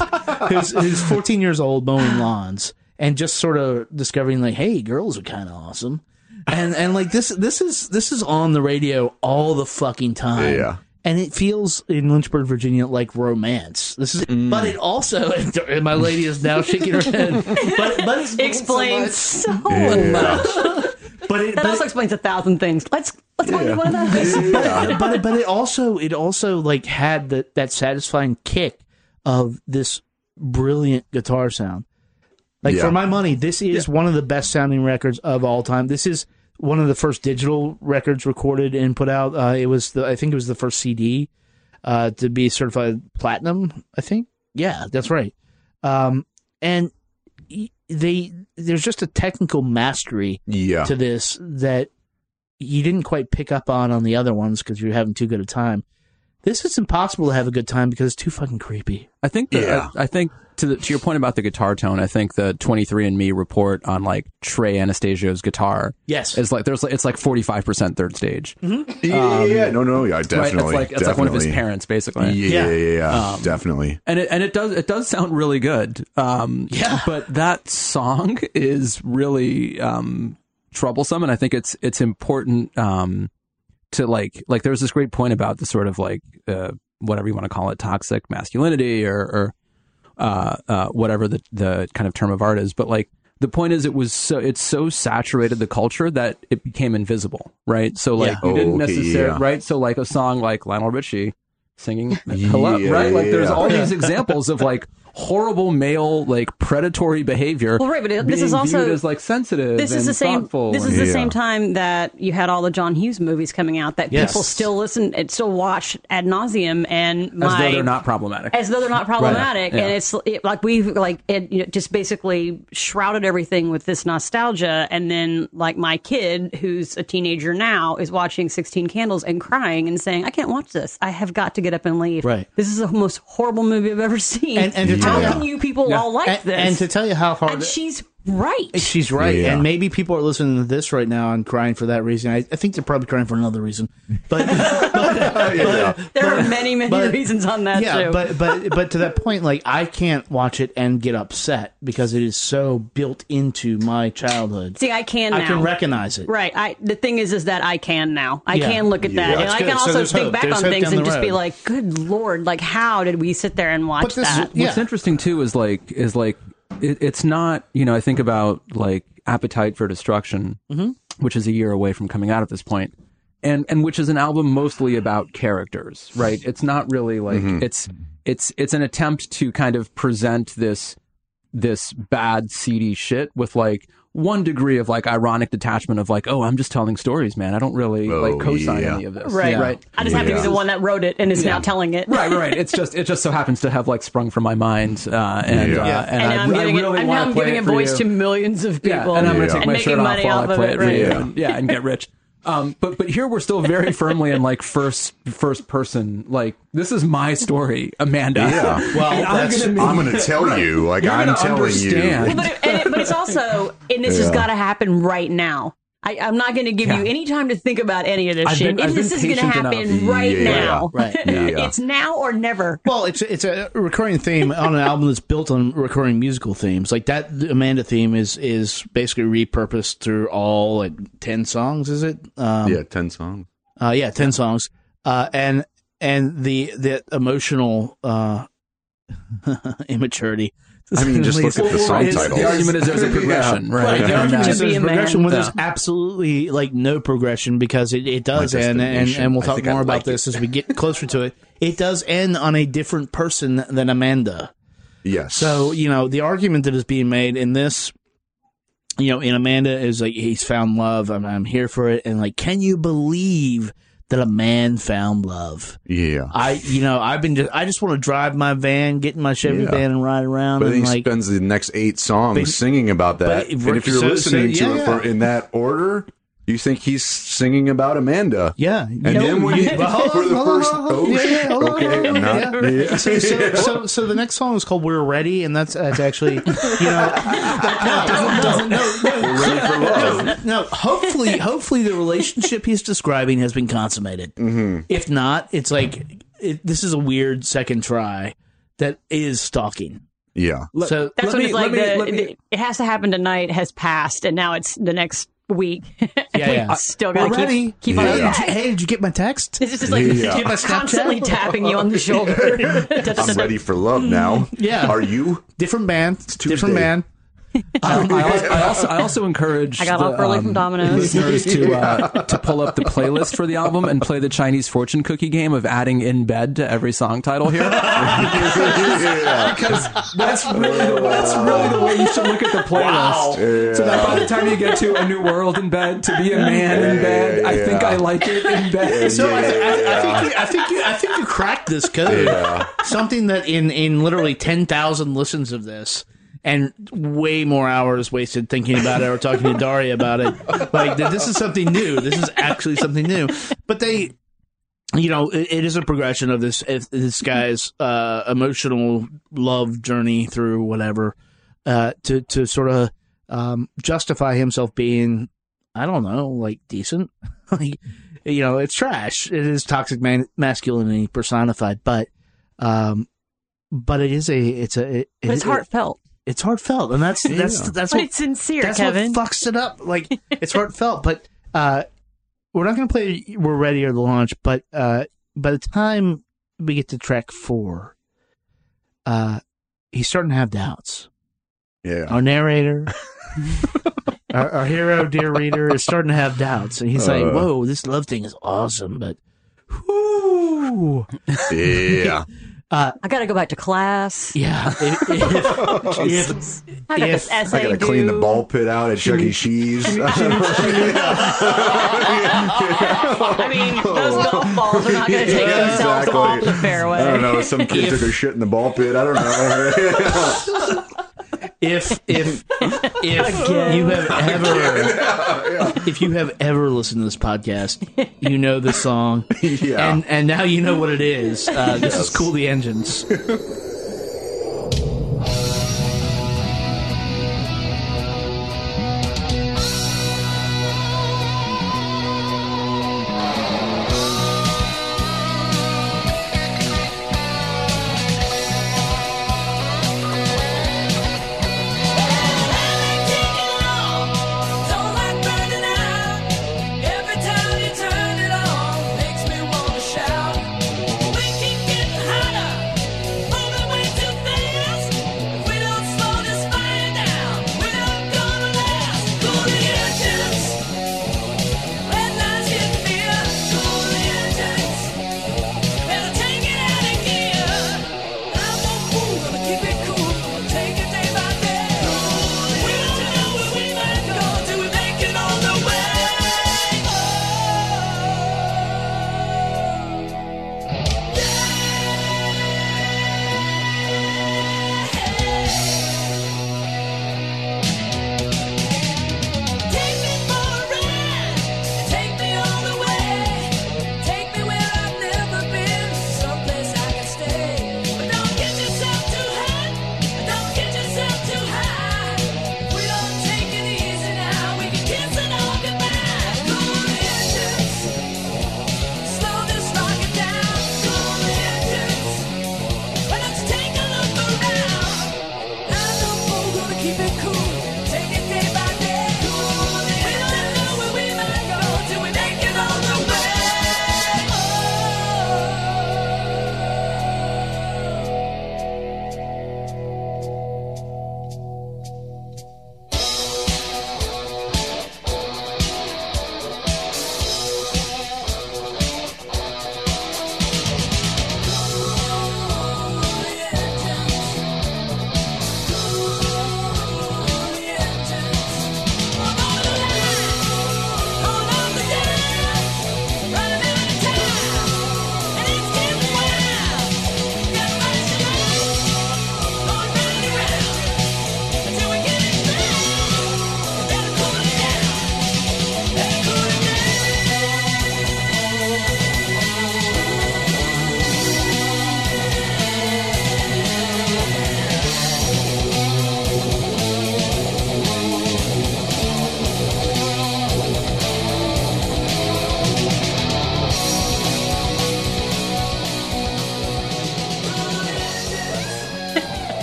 who's who's 14 years old mowing lawns and just sort of discovering like, hey, girls are kind of awesome, and and like this this is this is on the radio all the fucking time. Yeah. And it feels in Lynchburg, Virginia, like romance. This is, Mm. but it also, and my lady is now shaking her head. But, but it's Explains so Yeah. much. But it, That but also explains a thousand things. Let's let's go into one of those. but, but but it also it also like had that that satisfying kick of this brilliant guitar sound. Like Yeah. for my money, this is one of the best sounding records of all time. This is one of the first digital records recorded and put out. Uh, it was the I think it was the first CD uh, to be certified platinum. I think yeah, that's right. Um, and they there's just a technical mastery Yeah. to this that you didn't quite pick up on on the other ones because you're having too good a time. This is impossible to have a good time because it's too fucking creepy. I think that, Yeah. I, I think to the, to your point about the guitar tone, I think the 23andMe report on like Trey Anastasio's guitar Yes. is like there's like it's like 45% third stage. yeah, yeah, yeah. No, no, yeah, Right? definitely. It's like it's like one of his parents basically. Yeah, Yeah. yeah, yeah, yeah. definitely. and it and it does it does sound really good. Um, Yeah. but that song is really um, troublesome, and I think it's it's important um, to like like there was this great point about the sort of like uh, whatever you want to call it, toxic masculinity or, or uh, uh, whatever the the kind of term of art is, but like. The point is, it was so it's so saturated the culture that it became invisible, right? So like Yeah. you didn't Okay, necessarily, yeah. right? So like a song like Lionel Richie, singing hello, Yeah, right? Like there's yeah. all these examples of like horrible male like predatory behavior. Well, right, but it- this is also- viewed as like sensitive. this is the same. thoughtful This and- is the Yeah. same time that you had all the John Hughes movies coming out that Yes. people still listen and still watch ad nauseum, and as my though they're not problematic. as though they're not problematic, Yeah. and it's it, like we've like it you know, just basically shrouded everything with this nostalgia, and then like my kid who's a teenager now is watching Sixteen Candles and crying and saying, "I can't watch this. I have got to get up and leave. Right. This is the most horrible movie I've ever seen. And- and to how tell you- can you people all like and, this? and to tell you how hard And she's right. She's right, Yeah. and maybe people are listening to this right now and crying for that reason. I, I think they're probably crying for another reason, but yeah. There are many, many but- reasons on that yeah, too. but but but to that point, like I can't watch it and get upset because it is so built into my childhood. See, I can now. I can recognize it. Right. I the thing is is that I can now. I Yeah. can look at that. Yeah. and I can So also there's think hope. back There's on things and the just be like, Good Lord, like how did we sit there and watch But this is- that? yeah. What's interesting too is like is like it, it's not you know I think about like Appetite for Destruction, mm-hmm. which is a year away from coming out at this point, and and which is an album mostly about characters, right? It's not really like mm-hmm. it's it's it's an attempt to kind of present this this bad seedy shit with like one degree of like ironic detachment of like oh I'm just telling stories man I don't really Oh, like co-sign yeah. any of this right. right I just have to be the one that wrote it and is now telling it. right, right. Right. It's just it just so happens to have like sprung from my mind, uh, and Yeah. uh, and, And I, now I'm I giving really it. I'm now I'm giving it a voice you. to millions of people. Yeah, and I'm going to Yeah. take and my making shirt off money while off I of play it, it for right. you, Yeah. and, yeah, and get rich. Um, but but here we're still very firmly in like first first person. Like this is my story, Amanda. Yeah. Well, And I'm gonna I'm going to tell you, like I'm gonna telling understand. you. But, it, and it, but it's also, and this has got to happen right now. I, I'm not going to give Yeah. you any time to think about any of this I've shit. been- I've this is going to happen enough. right Yeah. now. Right. Yeah. it's now or never. Well, it's it's a recurring theme on an album that's built on recurring musical themes. Like that the Amanda theme is is basically repurposed through all like ten songs. Is it? Um, yeah, ten songs. Uh, yeah, ten songs. Uh, and and the the emotional uh, immaturity. I mean, just look at the song title. The argument is there's a progression, right? Right, the argument is there's a man. progression where Yeah. there's absolutely like no progression because it, it does end, and, and we'll talk think I more about like this as we get closer to it. It does end on a different person than Amanda. Yes. So, you know, the argument that is being made in this, you know, in Amanda is like, he's found love. I'm, I'm here for it. And like, can you believe that a man found love? yeah. I, you know, I've been just, I just want to drive my van, get in my Chevy Yeah. van and ride around. But and he like, spends the next eight songs But- singing about that. it- and if you're so- listening so- to yeah, it for, in that order, you think he's singing about Amanda. yeah. And then when you, Well, for the hold first, oh, Yeah, yeah, okay, I'm not. yeah. yeah. So, so, so, so the next song is called "We're Ready," and that's that's actually, you know, no, no, no, no, Ready for love. no. Hopefully, hopefully, the relationship he's describing has been consummated. Mm-hmm. If not, it's like it, this is a weird second try that is stalking. Yeah. so That's Let when me- it's like me- the, the- it has to happen tonight has passed and now it's the next week. Yeah, we yeah. Uh, still got to ready. keep, keep Yeah. on Hey, Yeah. did you, hey, did you get my text? It's just like Yeah. Get my Snapchat? constantly tapping you on the shoulder. I'm ready for love now. Yeah. Are you? Different band. Different Tuesday. band. Um, I, also, I also I also encourage I got the, off early um, from Domino's. listeners to uh, to pull up the playlist for the album and play the Chinese fortune cookie game of adding in bed to every song title here. because that's really the, that's really the way you should look at the playlist. So that by the time you get to a new world in bed, to be a man in bed, I think. I like it in bed. So I, I, I think you, I think you, I think you cracked this code. Yeah. Something that in in literally ten thousand listens of this, and way more hours wasted thinking about it or talking to Daria about it. Like this is something new. This is actually something new. But they, you know, it, it is a progression of this this guy's uh, emotional love journey through whatever uh, to to sort of um, justify himself being, I don't know, like decent. like you know, it's trash. It is toxic man- masculinity personified, but um, but it is a it's a it, but it's it- heartfelt. It's heartfelt, and that's that's that's But what it's sincere, that's Kevin. what fucks it up. Like it's heartfelt, but uh, we're not going to play. We're ready or the launch, but uh, by the time we get to track four, uh, he's starting to have doubts. Yeah. Our narrator, our, our hero, dear reader, is starting to have doubts, and he's like, Uh. "Whoa, this love thing is awesome, but." whew, Ooh. Yeah. I got to go back to class. Yeah. Oh, if, if, if, I got If- this essay I gotta clean the ball pit out at Chuck E. Cheese. I mean, those golf balls are not going to take Yeah, themselves exactly. off the fairway. I don't know. Some kid took a shit in the ball pit. I don't know. If if if you have ever if you have ever listened to this podcast, you know the song, Yeah. and and now you know what it is. Uh, this is cool. The engines.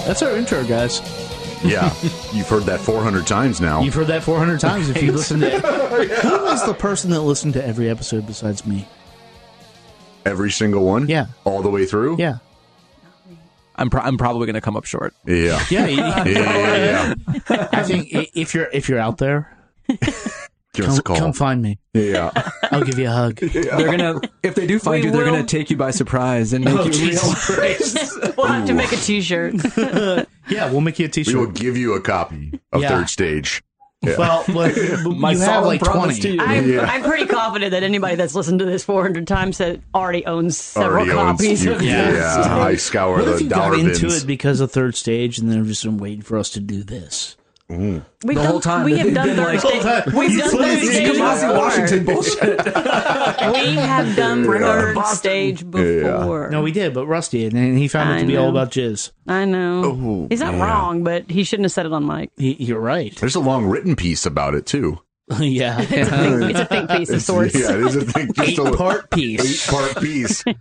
That's our intro, guys. yeah. You've heard that 400 times now. You've heard that 400 times if you listen to it. Who is the person that listened to every episode besides me? Every single one? Yeah. All the way through? Yeah. I'm pro- I'm probably going to come up short. Yeah. Yeah. you- Yeah. I think i- if you're if you're out there, Give us come, a call. come find me. yeah. I'll give you a hug. They're gonna if they do find We you, they're will- gonna take you by surprise and oh, make Oh, you Jesus realize. We'll have to make a T-shirt. Yeah, we'll make you a t-shirt. We will give you a copy of Yeah. Third Stage. Well, well, My you have solemn like promise twenty. to you. I'm, Yeah. I'm pretty confident that anybody that's listened to this 400 times that already owns several Already owns copies you- of yeah, this. I scour What the if you dollar got into bins. it because of third stage, and then just been waiting for us to do this? Mm. We've The done, whole time we they've done been third like, stage. Oh, We've done third stage Kamasi before. Washington bullshit. We have done third stage before. No, we did, but Rusty, and he found it I to be all about jizz. I know. Oh, He's not yeah. wrong, but he shouldn't have said it on mic. He, you're right. There's a long written piece about it too. yeah, It's a think piece of sorts. Yeah, it is a thing. Just eight a part piece. eight part piece. you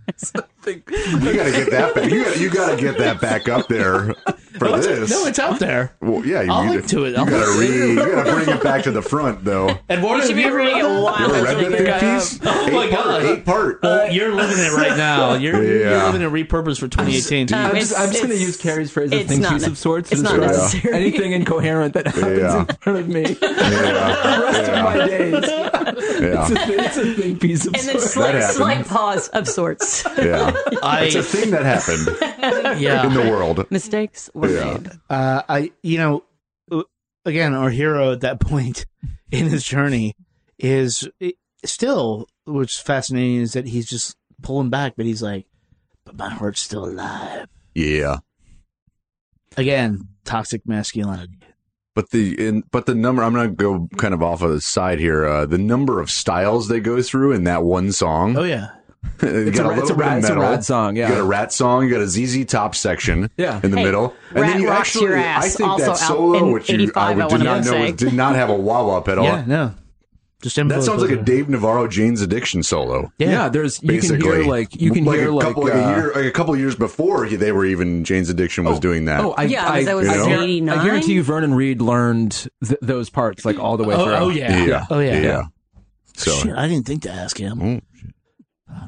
gotta get that back. You gotta, you gotta get that back up there. For No, it's- this. no, it's out there. Well, yeah, you, I'll you, link to it. You I'll gotta link to re, you gotta bring it back to the front, though. And what You should be reading it while You ever it's read really that good. piece? Oh eight my part, God. eight part. Well, you're living it right now. You're, you're living it repurposed for 2018. Um, I'm just, I'm just going to use Carrie's phrase of it's think piece of sorts to it's not describe necessary. anything incoherent that happens Yeah. in front of me. yeah, the rest of my days. yeah, It's a, it's a think piece of And then slight, slight pause of sorts. yeah. I, It's a thing that happened yeah. in the world. Mistakes Yeah. uh, I, you know, uh, again, our hero at that point in his journey is it, still, which is fascinating, is that he's just pulling back, but he's like, but my heart's still alive. Yeah, Again, toxic masculinity. but the in, but the number. I'm gonna go kind of off of the side here. Uh, the number of styles they go through in that one song. Oh yeah, you got a, a, it's, a little bit rad, of it's a metal. rad song, yeah. You got a Ratt song. You got a ZZ Top section. Yeah. in the Hey, middle, and Ratt then you rocks actually, your ass. I think Also that solo, in which you I I did not know, was, did not have a wah wah pedal. yeah, no, just That sounds like a Dave Navarro Jane's Addiction solo. yeah. there's you Basically, can hear like you can like hear a like, couple, like, uh, a year, like a couple years before he- they were even Jane's Addiction was doing that. Oh, I, Yeah, I, that was I, like 89? I guarantee you, Vernon Reid learned th- those parts like all the way Oh, through. oh yeah. yeah, oh yeah, yeah. So Shit, I didn't think to ask him. Mm.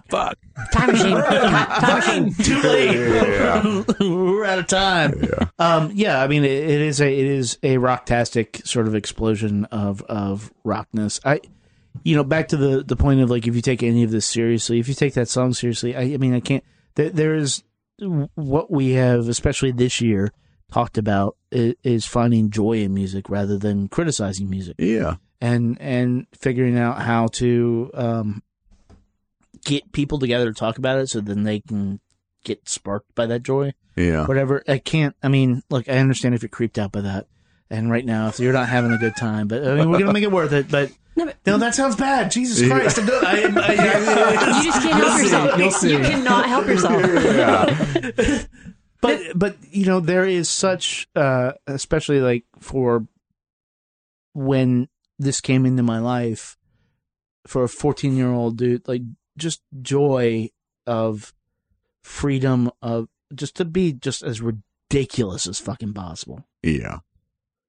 Fuck. Time machine. Time, time machine. Too late. yeah, We're out of time. yeah. Um, yeah, I mean, it, it is a it is a rocktastic sort of explosion of of rockness. I, you know, back to the the point of like, if you take any of this seriously, if you take that song seriously, I, I mean, I can't. There, there is what we have, especially this year, talked about is, is finding joy in music rather than criticizing music yeah. and and figuring out how to um, get people together to talk about it, so then they can get sparked by that joy. Yeah. Whatever. I can't. I mean, look, I understand if you're creeped out by that, and right now if you're not having a good time, but I mean, we're gonna make it worth it. But No, but- no, that sounds bad. Jesus Christ! I'm doing, I, I, I, You just can't help yourself. You'll see. You cannot help yourself. Yeah. but but you know there is such uh especially like for when this came into my life for a 14 year old dude like just joy of freedom of just to be just as ridiculous as fucking possible Yeah.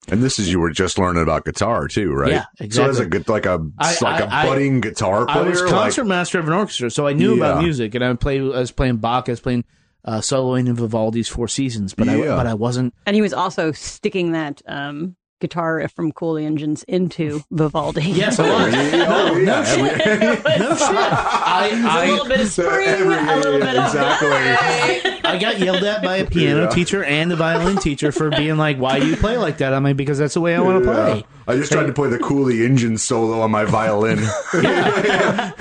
And this is you were just learning about guitar too, right? Yeah, So as exactly. a good like a I- like a I- I- budding guitar I player, was like- concertmaster of an orchestra, so I knew about music, and I would play. I was playing Bach, I was playing uh, soloing in Vivaldi's Four Seasons, but I but I wasn't. And he was also sticking that um, guitar riff from Cool Engines into Vivaldi. Yes, I was. oh, yeah. every- No shit. I, a I little bit of spring, every- a little bit of exactly. I got yelled at by a piano Yeah. teacher and a violin teacher for being like, "Why do you play like that?" I'm like, "Because that's the way I want to play." Yeah. I just tried to play the Cooley engine solo on my violin.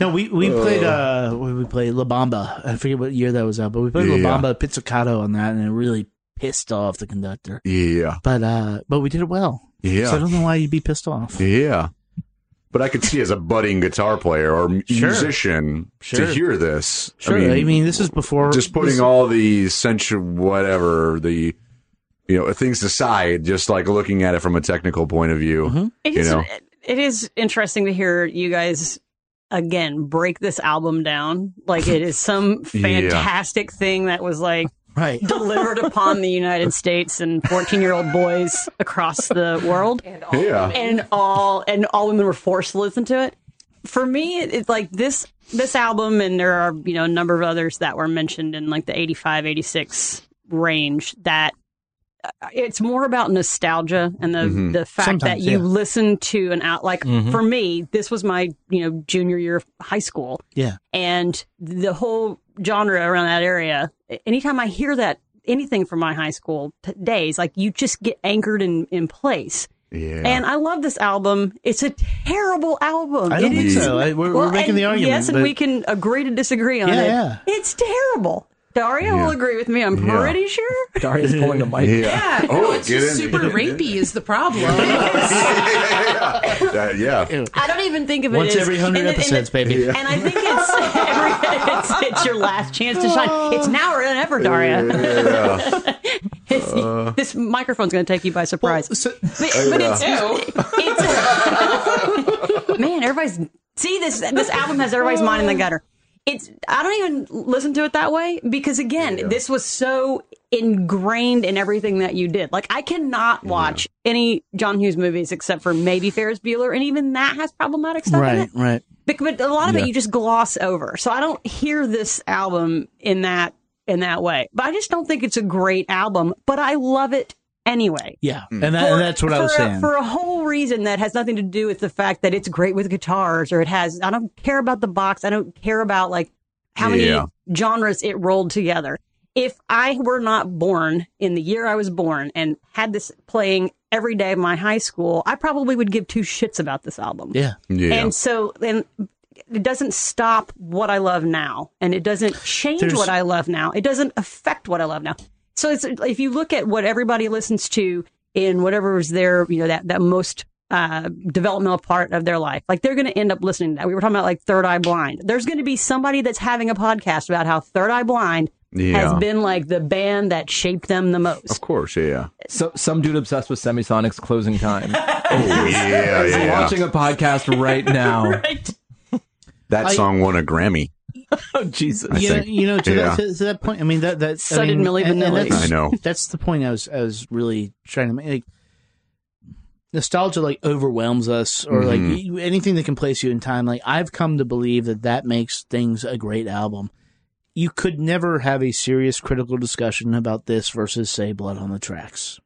No, we we played uh we we played La Bamba. I forget what year that was out, but we played Yeah. La Bamba pizzicato on that, and it really pissed off the conductor. yeah. But uh, but we did it well. Yeah. So I don't know why you'd be pissed off. Yeah. But I could see as a budding guitar player or m- Sure. musician Sure. to hear this. Sure, I mean, this is before just putting this- all the sensual whatever the you know things aside, just like looking at it from a technical point of view. Mm-hmm. You is, know? it is interesting to hear you guys again break this album down like it is some Yeah. fantastic thing that was like right. delivered upon the United States and 14 year old boys across the world Yeah. and all and all women were forced to listen to it. For me, it's like this this album, and there are you know a number of others that were mentioned in like the 85, 86 range. That uh, it's more about nostalgia and the the fact that you yeah. listen to an out like for me, this was my you know junior year of high school, Yeah. and the whole genre around that area. Anytime I hear that anything from my high school t- days, like you just get anchored in in place. Yeah. And I love this album. It's a terrible album. I don't It think is- so. I, we're, we're making and the argument. Yes, and but- we can agree to disagree on Yeah, it. yeah. It's terrible. Daria will agree with me. I'm Yeah. pretty sure. Daria's pulling a mic. yeah. Yeah, Oh, no, it's get just in- super get in. rapey is the problem. Uh, yeah. I don't even think of it Once as every hundred and it- and it- episodes, baby. And I think it's, every, it's it's your last chance to shine. It's now or never, Daria. It's- this microphone's going to take you by surprise. So- but, but it's, it's man, everybody's see this. This album has everybody's mind in the gutter. It's I don't even listen to it that way because again, this was so ingrained in everything that you did. Like I cannot watch any John Hughes movies except for maybe Ferris Bueller, and even that has problematic stuff in Right, it. right. Bec- But a lot of Yeah. it you just gloss over. So I don't hear this album in that in that way. But I just don't think it's a great album. But I love it anyway. Yeah, hmm. and, that, and that's what I was for a- saying. for a whole reason that has nothing to do with the fact that it's great with guitars or it has. I don't care about the box. I don't care about like how many Yeah. genres it rolled together. If I were not born in the year I was born and had this playing every day of my high school, I probably would give two shits about this album. yeah, Yeah. And so then it doesn't stop what I love now and it doesn't change There's- what I love now. It doesn't affect what I love now. So it's if you look at what everybody listens to in whatever is their, you know, that, that most uh, developmental part of their life, like they're going to end up listening to that. We were talking about like Third Eye Blind. There's going to be somebody that's having a podcast about how Third Eye Blind Yeah. has been like the band that shaped them the most. of course, yeah. So, some dude obsessed with Semisonic's closing time. Oh, yeah, yeah. watching a podcast right now. That I- song won a Grammy. Oh, Jesus. I you know, you know to, Yeah. that, to, to that point. I mean that that So I mean, Milli and- and Vanilli. that's- I know. That's the point I was I was really trying to make. Like, nostalgia like overwhelms us, or like Mm-hmm. you- anything that can place you in time. Like I've come to believe that that makes things a great album. You could never have a serious critical discussion about this versus say Blood on the Tracks.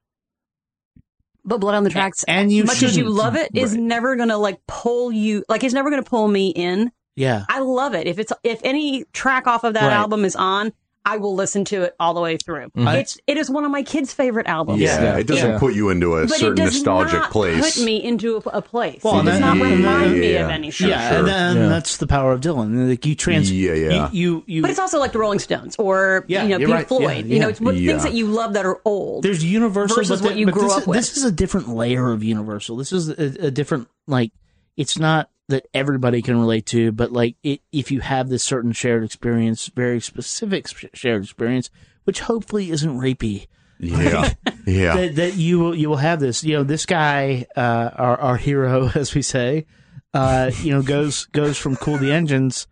But Blood on the Tracks, and you much as you love it, is Right. never going to like pull you, like it's never going to pull me in. Yeah, I love it. If it's if any track off of that Right. album is on, I will listen to it all the way through. Mm-hmm. I- It's it is one of my kids' favorite albums. Yeah, Yeah. it doesn't Yeah. put you into a But it certain does nostalgic not place. put me into a, a place. Well, it and does that- not and remind me yeah, of anything. sure, yeah, sure. and, then Yeah. that's the power of Dylan. Like you trans, Yeah, yeah. You, you, you But it's also like the Rolling Stones or Yeah, you know Pink right. Floyd. Yeah, You know, it's what, Yeah. things that you love that are old. there's universal versus but what you but grew this, up with. This is a different layer of universal. This is a, a different like. It's not that everybody can relate to, but like it, if you have this certain shared experience, very specific sh- shared experience, which hopefully isn't rapey. Yeah, yeah. That, that you will you will have this. You know, this guy, uh, our our hero, as we say, uh, you know, goes goes from cool the engines.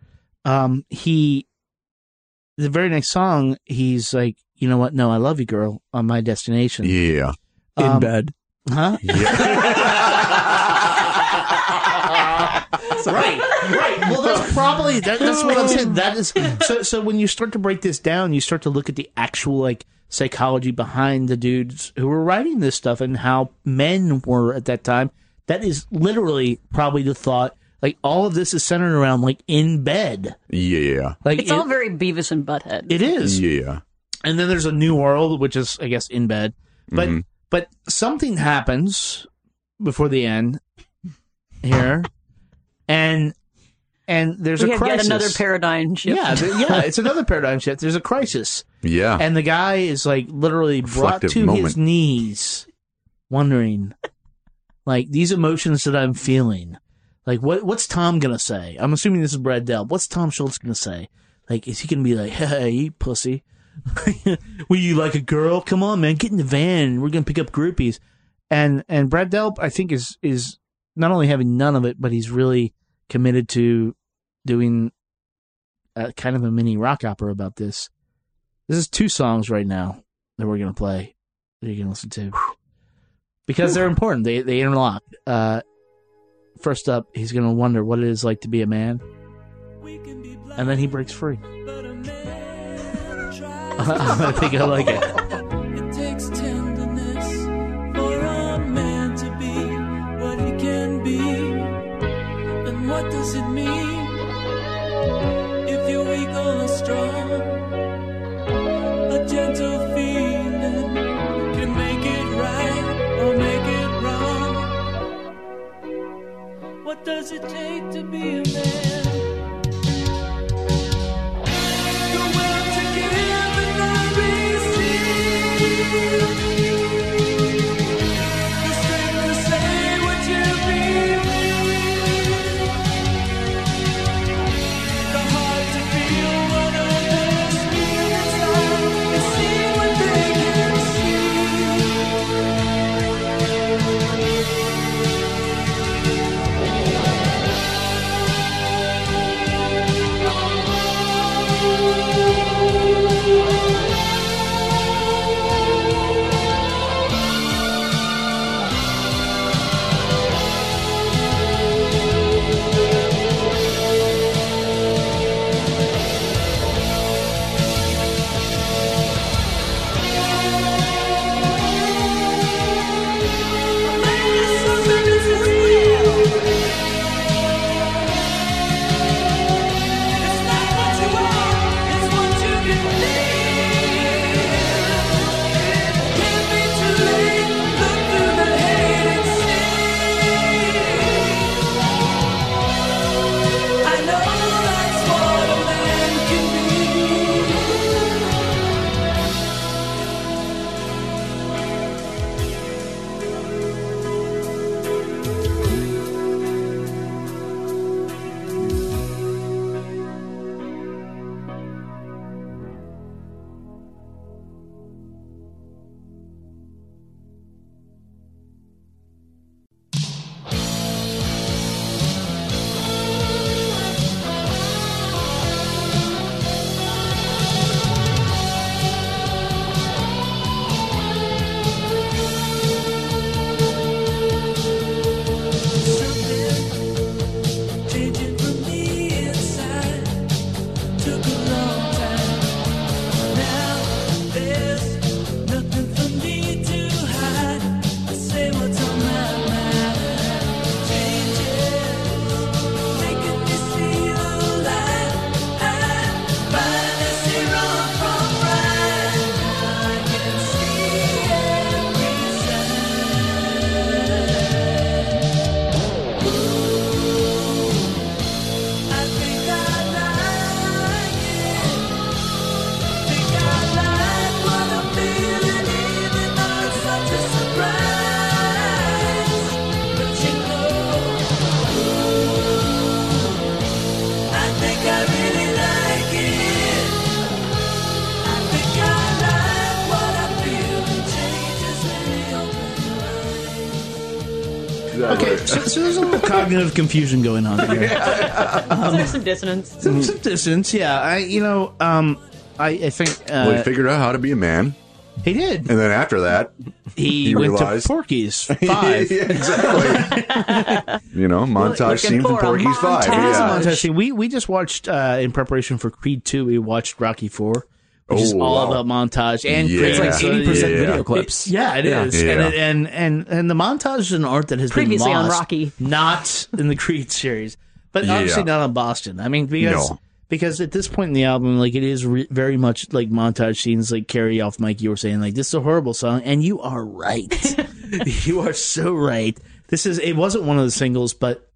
Um, he, the very next song, he's like, you know what? No, I love you, girl, on my destination. Yeah. In Um, bed. Huh? right, right. Well, that's probably that, that's what I'm saying. That is so. So when you start to break this down, you start to look at the actual like psychology behind the dudes who were writing this stuff and how men were at that time. That is literally probably the thought. Like all of this is centered around like in bed. Yeah. Like it's it, all very Beavis and Butthead. it is. Yeah. And then there's a new world, which is, I guess, in bed. But Mm-hmm. but something happens before the end here, and and there's we a have crisis. yet another paradigm shift. Yeah, th- yeah, it's another paradigm shift. There's a crisis, Yeah. and the guy is like literally brought Reflective to his knees, wondering, like these emotions that I'm feeling. Like what what's Tom gonna say? I'm assuming this is Brad Delp. What's Tom Scholz gonna say? Like, is he gonna be like, "Hey, you pussy, will you like a girl? Come on, man, get in the van. We're gonna pick up groupies." And and Brad Delp, I think, is is not only having none of it, but he's really committed to doing a, kind of a mini rock opera about this. This is two songs right now that we're gonna play that you're gonna listen to because they're important. They they interlock. Uh, first up, he's gonna wonder what it is like to be a man, and then he breaks free. I think I like. It does it mean if you're weak or strong? A gentle feeling can make it right or make it wrong. What does it take to be a man? Cognitive confusion going on here. There's some dissonance. Some, some distance, yeah. I, you know, um, I, I think uh, well, he figured out how to be a man, he did. and then after that, He, he went realized- to Porky's five. yeah, exactly. you know, montage Looking scene from for a Porky's Five. montage. A Yeah. montage scene, we we just watched uh, in preparation for Creed two. We watched Rocky four, which is Oh, all wow. about montage and Yeah. It's like 80% Yeah. video clips. Yeah, it is, Yeah. And, it, and and and the montage is an art that has Previously been on Rocky. not in the Creed series, but Yeah. obviously not on Boston. I mean, because No. because at this point in the album, like it is re- very much like montage scenes, like carry off. Mike, you were saying like this is a horrible song, and you are right. you are so right. This is it wasn't one of the singles, but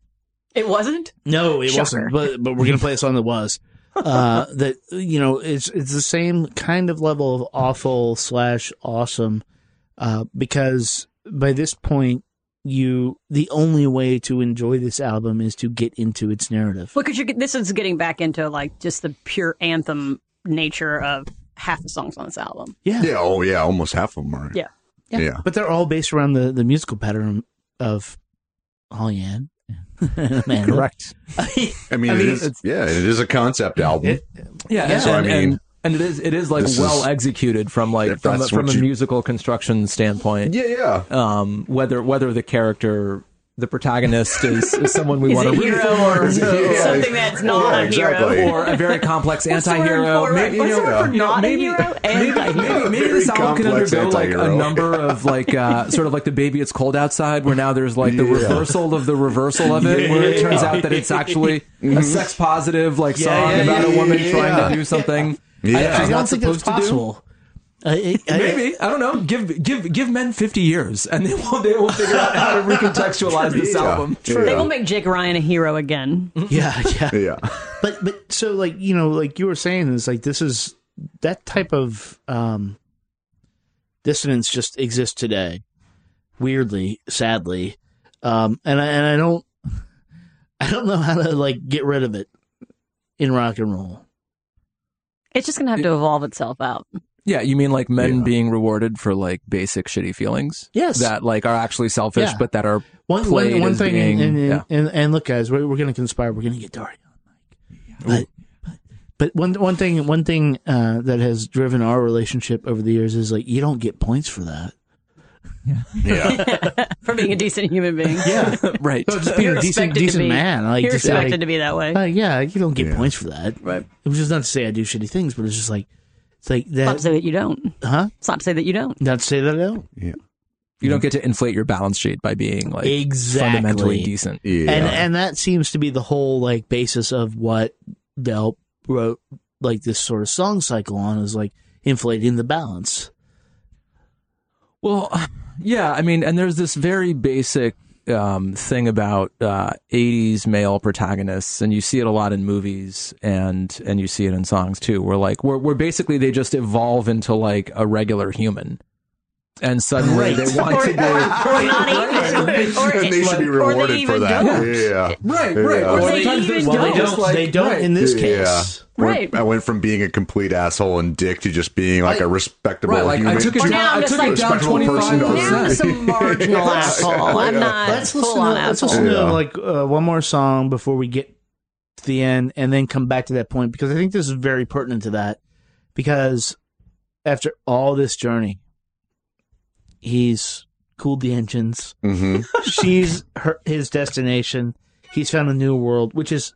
It wasn't? no, it Shocker. wasn't. But but we're gonna play a song that was. Uh, that you know, it's it's the same kind of level of awful slash awesome, uh, because by this point, you the only way to enjoy this album is to get into its narrative. Well, because this is getting back into like just the pure anthem nature of half the songs on this album. Yeah, Yeah. Oh, yeah. Almost half of them are. Yeah. Yeah. yeah. but they're all based around the the musical pattern of Hollyann. Man, Correct. I mean, I it mean, is. Yeah, it is a concept album. It- Yeah, Yeah. and, I mean, and, and it is it is like well is- executed from like if from, a- from a you- musical construction standpoint. yeah, yeah. Um, whether whether the character, the protagonist is, is someone we want to root hero for, or Yeah. something that's not Yeah, a hero. exactly. or a very complex What's the word anti-hero. Maybe, you know, you know, not maybe, hero? maybe, maybe, maybe this Very album can complex undergo like a number of like uh, sort of like the baby it's cold outside, where now there's like the Yeah. reversal of the reversal of it, where it turns out that it's actually a sex positive like Yeah, song yeah, about yeah, a woman yeah, trying yeah. to do something. Yeah. I, I she's don't think that's supposed to do. Possible. I, I, Maybe I don't know. Give give give men fifty years, and they will they will figure out how to recontextualize this Yeah. album. Yeah. They will make Jake Ryan a hero again. yeah, yeah. Yeah. but but so like you know like you were saying is like this is that type of um dissonance just exists today weirdly sadly um and I, and I don't I don't know how to like get rid of it in rock and roll It's just going to have to evolve itself out. Yeah, you mean like men Yeah. being rewarded for like basic shitty feelings? Yes. that like are actually selfish, Yeah. but that are one played one, one as thing being- and, and, yeah. and and look guys we're, we're gonna conspire we're gonna get dark but, but but one one thing one thing uh, that has driven our relationship over the years is like you don't get points for that Yeah. For being a decent human being. yeah right. So just being You're a decent, decent be- man. Like, You're just expected like, to be that way. uh, yeah, you don't get Yeah. points for that. Right. Which just not to say I do shitty things, but it's just like, it's like It's not to that, say that you don't. huh? It's not to say that you don't. Not to say that I don't. Yeah. you don't get to inflate your balance sheet by being like Exactly. fundamentally decent. Yeah. And, and that seems to be the whole, like, basis of what Del wrote, like, this sort of song cycle on is like inflating the balance. Well, yeah, I mean, and there's this very basic um, thing about uh, '80s male protagonists, and you see it a lot in movies, and and you see it in songs too, where like where where basically they just evolve into like a regular human, and suddenly they want to be Or not even. Or, and they should be rewarded for that. don't. Yeah. right, right. Yeah. Or Or they sometimes even Well, they don't. just don't, like they don't right. in this Yeah. case. Right. I went from being a complete asshole and dick to just being like a respectable Right, like human. I took it Or down. now I'm just took like- it down Respectable person to Now I'm Yeah. some marginal asshole. I'm not Let's listen, full to, on let's asshole. listen to like uh, one more song before we get to the end and then come back to that point because I think this is very pertinent to that because after all this journey, he's cooled the engines. hmm She's her, his destination. He's found a new world, which is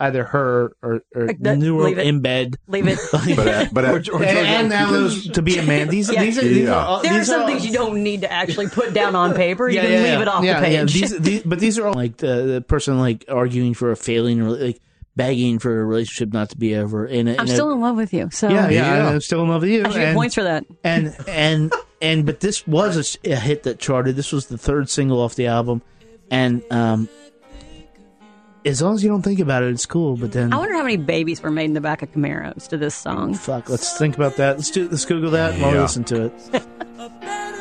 either her or, or Like the that- new world leave it. in bed. Leave it. But at, but at, and, and now to be a man. These, Yeah. these are these Yeah. are all, There are these some all- things you don't need to actually put down on paper. You can leave it off yeah, the page. Yeah. These, these, but these are all like the, the person like arguing for a failing or like begging for a relationship not to be over. In a, I'm in a- still in love with you. So yeah, yeah, Yeah. I'm still in love with you. I should get points for that. and and and but this was a hit that charted. This was the third single off the album, and um, as long as you don't think about it, it's cool. But then, I wonder how many babies were made in the back of Camaros to this song. fuck, let's think about that. Let's do let's Google that while we listen to it.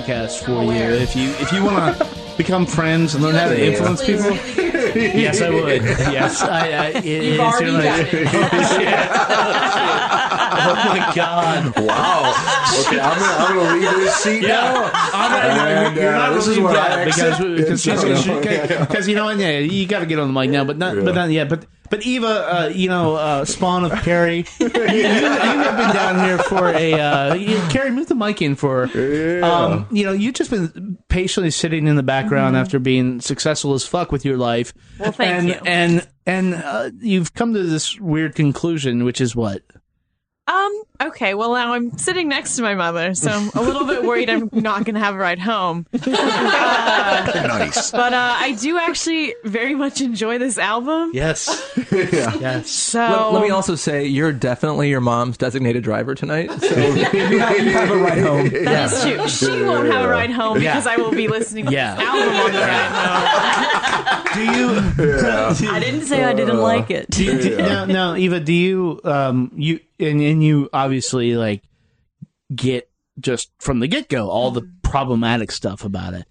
podcast for you. If you if you want to become friends and learn how to influence people, yes, I would. Yes, I. I it, it's already really- oh my god! Wow. Okay, I'm gonna, I'm gonna leave this seat now. I'm not, And, you're uh, not this is relieved where I yet because exit. because she's Yeah. because you know what? Yeah, you got to get on the mic now, but not but not yet. But but Eva, uh, you know, uh, spawn of Carrie, you, you, you have been down here for a uh, you, Carrie. Move the mic in for. Um, you know, you've just been patiently sitting in the background after being successful as fuck with your life. Well, thank and, you. And and uh, you've come to this weird conclusion, which is what. Um, okay, well now I'm sitting next to my mother, so I'm a little bit worried I'm not gonna have a ride home. Nice. But uh, I do actually very much enjoy this album. Yes. Yes. So Let, let me also say you're definitely your mom's designated driver tonight, so you have, you have a ride home. that is true. She won't have a ride home Yeah. because I will be listening to Yeah. this album on the ride home. Do you? I didn't say I didn't like it. Do you, do, no, no, Eva. Do you um you and and you obviously like get just from the get go all the mm-hmm. problematic stuff about it.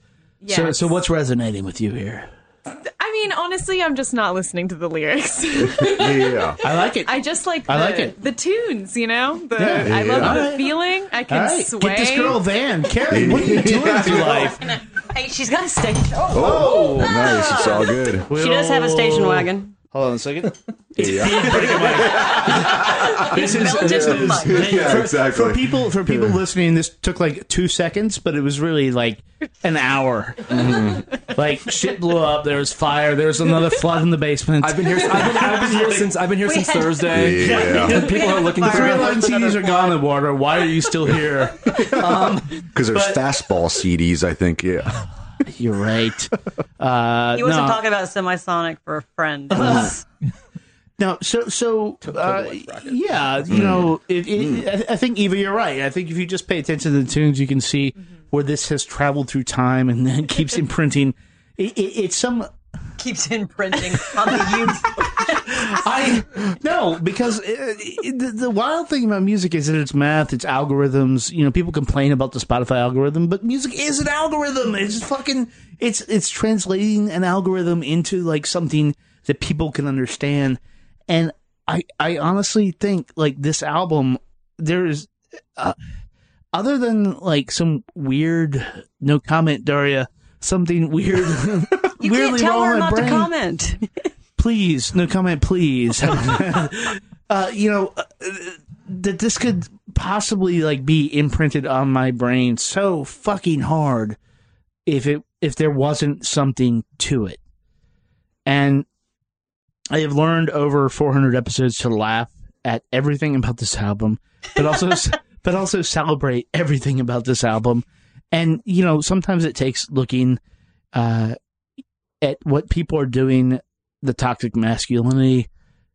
So Yes. so what's resonating with you here? I mean, honestly, I'm just not listening to the lyrics. Yeah. I like it. I just like the, I like it. the tunes, you know? The, Yeah. I love Yeah. the Alright. feeling. I can right, sway. get this girl van, Carrie. What are you doing with your life? Hey, she's got a station. Oh, nice. It's all good. She does have a station wagon. Hold on a second. Yeah. This is, Belgian this is mic. Yeah, for, exactly. for people for people listening. This took like two seconds, but it was really like an hour. Mm-hmm. Like shit blew up. There was fire. There was another flood in the basement. I've been here. I've been, I've been here since. I've been here since had- Thursday. Yeah. People are looking Three for. line CDs are gone in water. Why are you still here? Because there's But- fastball CDs, I think. Yeah. You're right. Uh, He wasn't no, talking about semisonic for a friend. no. So, so uh, yeah, you know, it, it, I, I think Eva, you're right. I think if you just pay attention to the tunes, you can see where this has traveled through time and then keeps imprinting. It, it, it's some Keeps imprinting on the youth. I no because uh, it, the, the wild thing about music is that it's math, it's algorithms. You know, people complain about the Spotify algorithm, but music is an algorithm. It's fucking it's it's translating an algorithm into like something that people can understand. And I I honestly think like this album there is uh, other than like some weird no comment Daria something weird You weirdly can't tell her not to comment. please no comment please. Uh, you know uh, that this could possibly like be imprinted on my brain so fucking hard if it if there wasn't something to it. And i have learned over 400 episodes to laugh at everything about this album but also but also celebrate everything about this album. And you know sometimes it takes looking uh at what people are doing the toxic masculinity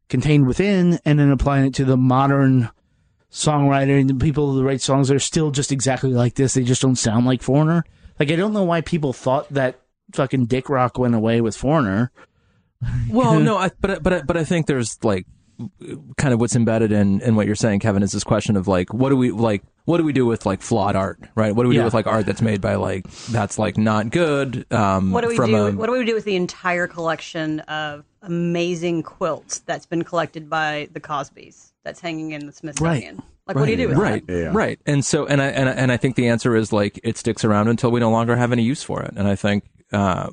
contained within and then applying it to the modern songwriter and the people who write songs that are still just exactly like this. They just don't sound like Foreigner. Like I don't know why people thought that fucking Dick Rock went away with Foreigner. Well, no, I, but I- but I- but I think there's like kind of what's embedded in in what you're saying, Kevin, is this question of like, what do we like? What do we do with like flawed art, right? What do we Yeah. do with like art that's made by like that's like not good? Um, What do we from do? A, what do we do with the entire collection of amazing quilts that's been collected by the Cosbys? That's hanging in the Smithsonian. Like, what do you do with right, that? Yeah. right. And so, and I and I, and I think the answer is like it sticks around until we no longer have any use for it. And I think uh,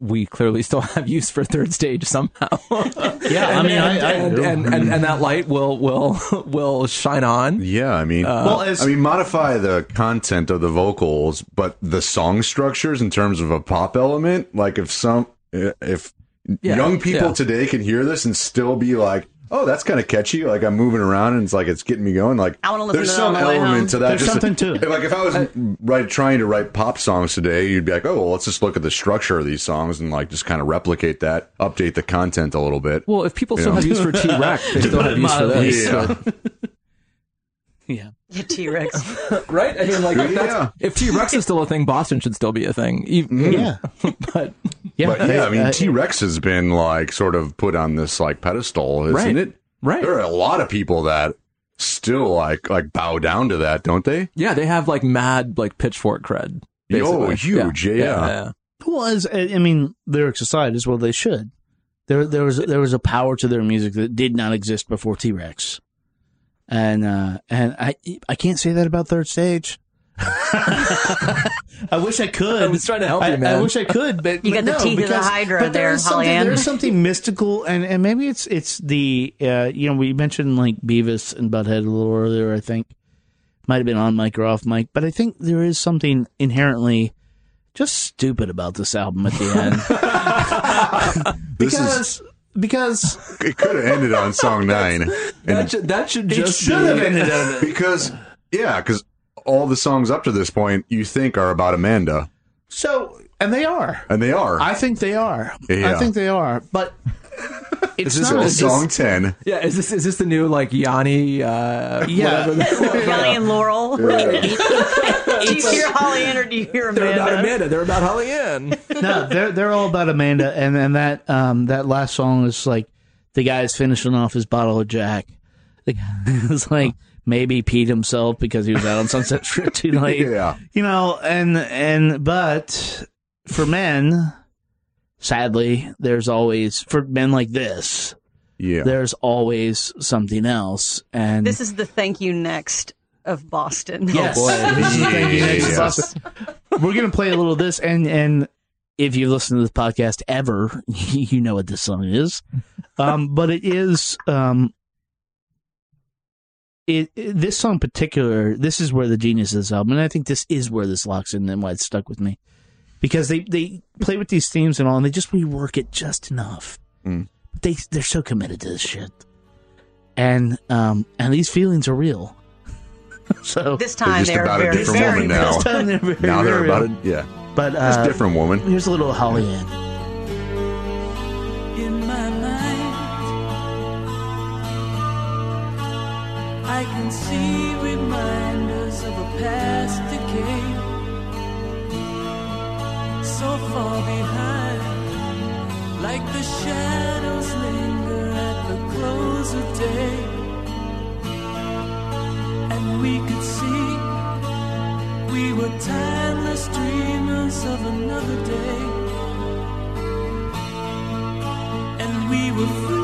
we clearly still have use for third stage somehow. Yeah, I mean, I, I and, and, and, and that light will will will shine on. Yeah, I mean, Well, as- I mean, modify the content of the vocals, but the song structures in terms of a pop element. Like if some, if Yeah, young people yeah. today can hear this and still be like, "Oh, that's kind of catchy." Like I'm moving around and it's like it's getting me going. Like I wanna listen there's to that on some the way element home. to that. There's Just- something to it. Like if I was right trying to write pop songs today, you'd be like, "Oh, well, let's just look at the structure of these songs and like just kind of replicate that, update the content a little bit." Well, if people still Yeah. have use for T Rex, they still put have use for mildly. this. yeah. yeah. Yeah, T Rex. right? I mean, like, if, Yeah. if T Rex is still a thing, Boston should still be a thing. Even, Yeah. but Yeah. But yeah, I mean, uh, T Rex has been like sort of put on this like pedestal, isn't Right. it? Right. There are a lot of people that still like like bow down to that, don't they? Yeah, they have like mad like pitchfork cred. Oh, basically. huge, yeah. was I I mean lyrics aside as well they should. There there was there was a power to their music that did not exist before T Rex, and uh, and I I can't say that about Third Stage. I wish I could. I was trying to help I, you, man. I wish I could, but You got the no, teeth of the because- Hydra but there, is something, Hollyann. There's something mystical, and, and maybe it's it's the uh, you know we mentioned like Beavis and Butthead a little earlier. I think might have been on mic or off mic, but I think there is something inherently just stupid about this album at the end This is because because it could have ended on song nine. That should, that should it just should be, have ended on it. because yeah, because all the songs up to this point you think are about Amanda, So, and they are. and they are. I think they are. Yeah. I think they are. But it's is this not. a It's song ten? Yeah, is this is this the new like Yanni? Uh, Yeah. whatever? Holly and Laurel. Do you hear Hollyann or do you hear Amanda? They're about Amanda. They're about Hollyann. no, they're they're all about Amanda, and and that um that last song is like the guy's finishing off his bottle of Jack. The guy is like maybe peed himself because he was out on Sunset Strip too late. Yeah. you know, and and but for men, sadly, there's always for men like this, Yeah. there's always something else, and This is the thank you next of Boston. Yes. boy. This is the thank you next Yes. Boston. We're gonna play a little of this, and and if you've listened to this podcast ever, you know what this song is. Um, but it is um, it, it- this song in particular. This is where the genius of this album, and I think this is where this locks in and why it's stuck with me, because they they play with these themes and all, and they just rework it just enough. Mm. They they're so committed to this shit, and um, and these feelings are real. So This They're time just they're about a very, different very woman now. this time they're very, now they're very about it. Yeah. But It's uh, a different woman. Here's a little Hollyann. in my mind. I can see reminders of a past decay. So far behind, like the shadows linger at the close of day. We could see. We were timeless dreamers of another day. And we were free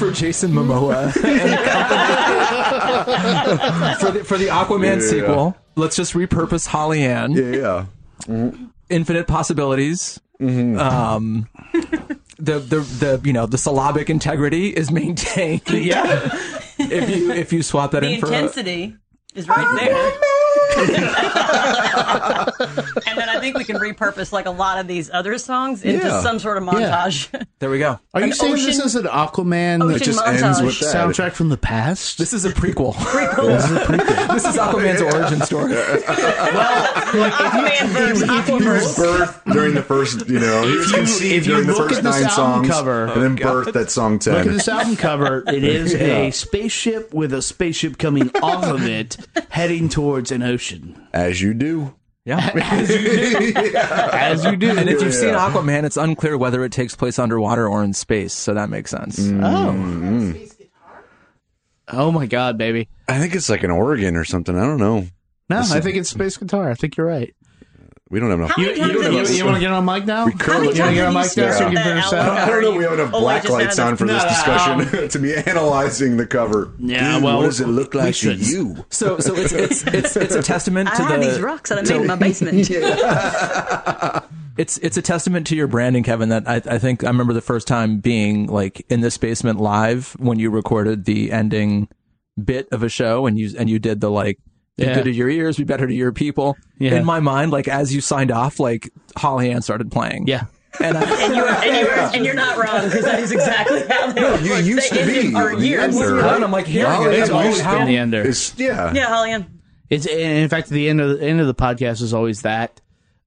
we have a pitch for Jason Momoa and company for the for the Aquaman Yeah. sequel. Let's just repurpose Hollyann. yeah, yeah. Infinite possibilities. Um, the the the you know the syllabic integrity is maintained. Yeah. if you if you swap that The in for a, intensity is right there. and then I think we can repurpose like a lot of these other songs into Yeah. some sort of montage. there we go. Are you An saying this is an Aquaman that just montage. ends with that. soundtrack from the past? This is a prequel. this is a prequel. this is Aquaman's origin story. Aquaman versus He was Aquaverse. birthed during the first, you know, he was you- conceived if you during the look first at this nine album songs, cover- and then oh, birth that song ten. Look at ten. this album cover. It is Yeah. a spaceship with a spaceship coming off of it, heading towards an ocean. As you do. Yeah. As you do. And if you've seen Aquaman, it's unclear whether it takes place underwater or in space, so that makes sense. Mm-hmm. oh. Space guitar? Oh my God, baby. I think it's like an organ or something. I don't know. No, I think it's space guitar. I think you're right. We don't have enough. How many times have you- want to get on mic now? We You currently- want to get on mic now so you can Yeah. finish That out? I don't know. We have enough Oh, wait, just black lights had on for this No, discussion to be analyzing the cover. Yeah, Dude, well, what does it look we like to should. you? So, so it's it's it's it's a testament I to have the these rocks that I made in my basement. it's it's a testament to your branding, Kevin. That I, I think I remember the first time being like in this basement live when you recorded the ending bit of a show and you and you did the like be Yeah. good to your ears, be better to your people. Yeah. In my mind, like as you signed off, like Hollyann started playing. Yeah. and I, and, you're, and, you're, and you're not wrong because that is exactly how they No, you like, used they to be ended our the years. ender. and I'm like, hearing Well, it, it's I'm like, always how- been the ender. It's, yeah. Yeah, Hollyann. It's in fact the end of the end of the podcast is always that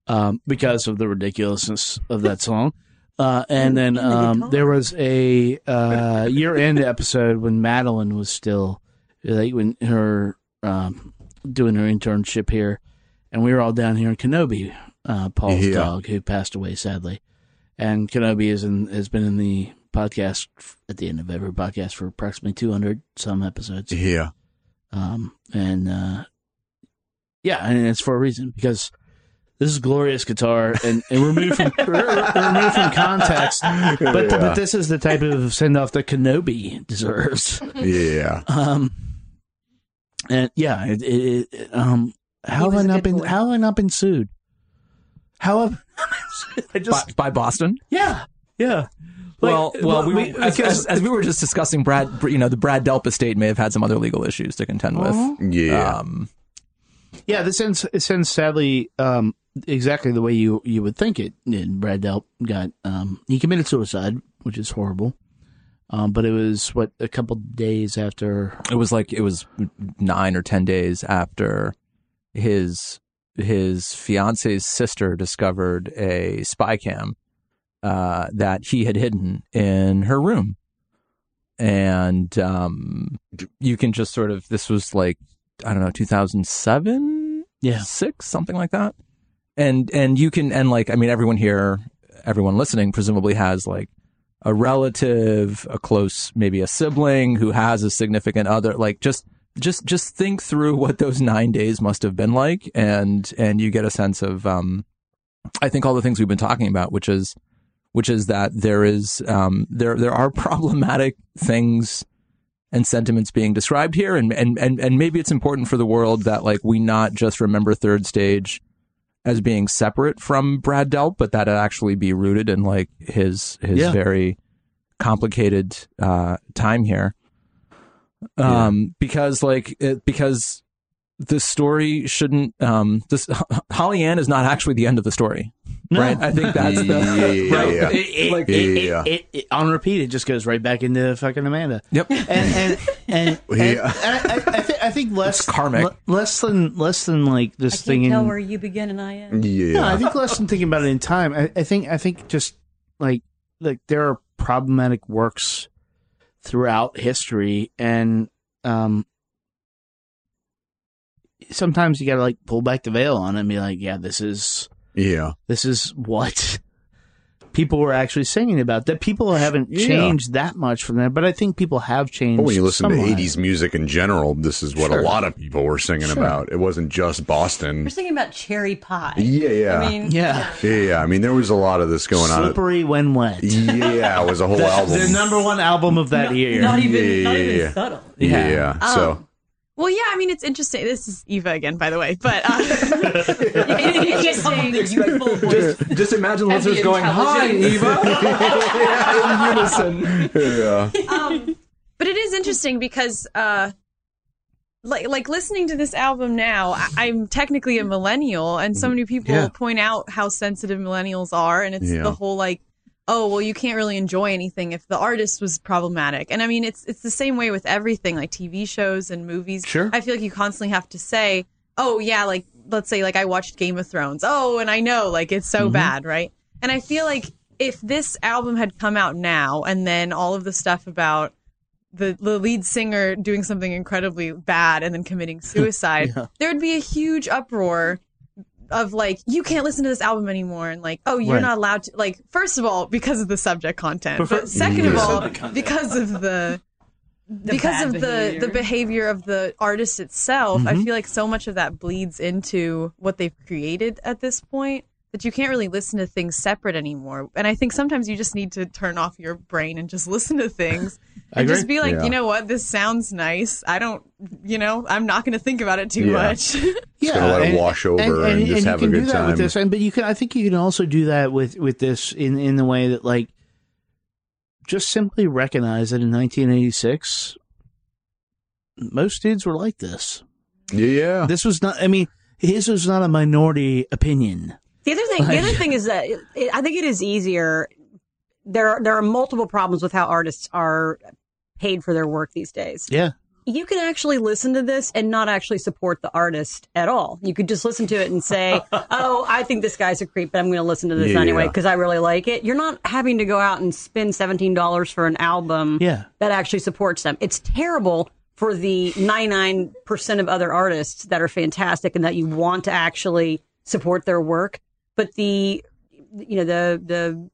um, because of the ridiculousness of that song. Uh, and then um, there was a uh, year end episode when Madeline was still like when her um, doing her internship here, and we were all down here in Kenobi, uh, Paul's Yeah. dog who passed away sadly, and Kenobi is in, has been in the podcast at the end of every podcast for approximately two hundred some episodes. Yeah. Um, and uh, yeah, and it's for a reason because this is glorious guitar and, and removed from removed from context. But Yeah. but this is the type of send off that Kenobi deserves. Yeah. Um, and yeah, it, it, it, um, how have was I a not been boy. how have I not been sued? How have I just by, by Boston. yeah yeah. Like, well, well, we, we- as, as, as we were just discussing, Brad, you know, the Brad Delp estate may have had some other legal issues to contend with. Yeah. Um, Yeah, this ends it ends sadly um, exactly the way you you would think it. did. Brad Delp got um, he committed suicide, which is horrible. Um, but it was what a couple days after. it was like it was nine or ten days after his his fiance's sister discovered a spy cam uh, that he had hidden in her room, and um, you can just sort of this was like I don't know two thousand seven? Yeah, six? Something like that, and and you can and like I mean everyone here everyone listening presumably has like a relative, a close, maybe a sibling who has a significant other. Like just, just, just think through what those nine days must have been like, and and you get a sense of, um, I think all the things we've been talking about, which is, which is that there is, um, there there are problematic things and sentiments being described here, and and and and maybe it's important for the world that like we not just remember third stage as being separate from Brad Delp, but that it actually be rooted in like his his Yeah. very complicated uh, time here. Um, because like it, because the story shouldn't um this Hollyann is not actually the end of the story, No. right? I think that's the Yeah, yeah, right. yeah. It, it, Like- it, it- Yeah. it- it- on repeat, it just goes right back into fucking Amanda. Yep. And and and, and, Yeah. and I, I, I, th- I think less karmic. le- less than less than like I this can't thing. tell in, where you begin and I end. Yeah. No, I think less than thinking about it in time. I, I think I think just like like there are problematic works throughout history, and um, sometimes you got to like pull back the veil on it and be like, yeah, this is yeah. this is what people were actually singing about. That people haven't Yeah. changed that much from that, but I think people have changed. But when you listen somewhat. to 80s music in general, this is what Sure. a lot of people were singing Sure. about. It wasn't just Boston. We're thinking about cherry pie. Yeah, yeah. I mean, yeah, Yeah, yeah. I mean, there was a lot of this going on. slippery when wet. Yeah, it was a whole The, album. the number one album of that year. not even, Yeah, not even yeah. subtle. yeah, Yeah. yeah. So, um, Well, yeah, I mean, it's interesting. This is Eva again, by the way, but uh, It's just that you have full voice. Just imagine And listeners going, "Hi, intelligence. Eva," in unison. yeah. um, but it is interesting because uh like like listening to this album now I- i'm technically a millennial and so many people Yeah. point out how sensitive millennials are and it's Yeah. the whole like oh well you can't really enjoy anything if the artist was problematic. And i mean it's it's the same way with everything like tv shows and movies. Sure. i feel like you constantly have to say oh yeah like let's say like i watched game of thrones. Oh and i know like it's so mm-hmm. bad right? And i feel like if this album had come out now and then all of the stuff about the, the lead singer doing something incredibly bad and then committing suicide, there would be a huge uproar of like, you can't listen to this album anymore. And like, oh, you're Right. not allowed to, like, first of all, because of the subject content. But But, second Yeah. of all, because of the, because of the behavior. the behavior of the artist itself, Mm-hmm. I feel like so much of that bleeds into what they've created at this point that you can't really listen to things separate anymore. And I think sometimes you just need to turn off your brain and just listen to things and agree. just be like, Yeah. you know what, this sounds nice. I don't, you know, I'm not going to think about it too Yeah. much. yeah, gonna let it wash over and just you have a can good do that time. With this, and, but you can, I think, you can also do that with with this in in the way that like just simply recognize that in 1986, most dudes were like this. Yeah. This was not. I mean, his was not a minority opinion. The other thing, the other thing is that it, it- I think it is easier. There, are, there are multiple problems with how artists are paid for their work these days. Yeah, You can actually listen to this and not actually support the artist at all. You could just listen to it and say, "Oh, I think this guy's a creep, but I'm going to listen to this Yeah. anyway because I really like it." You're not having to go out and spend seventeen dollars for an album Yeah. that actually supports them. It's terrible for the 99% of other artists that are fantastic and that you want to actually support their work. But the, you know, the, the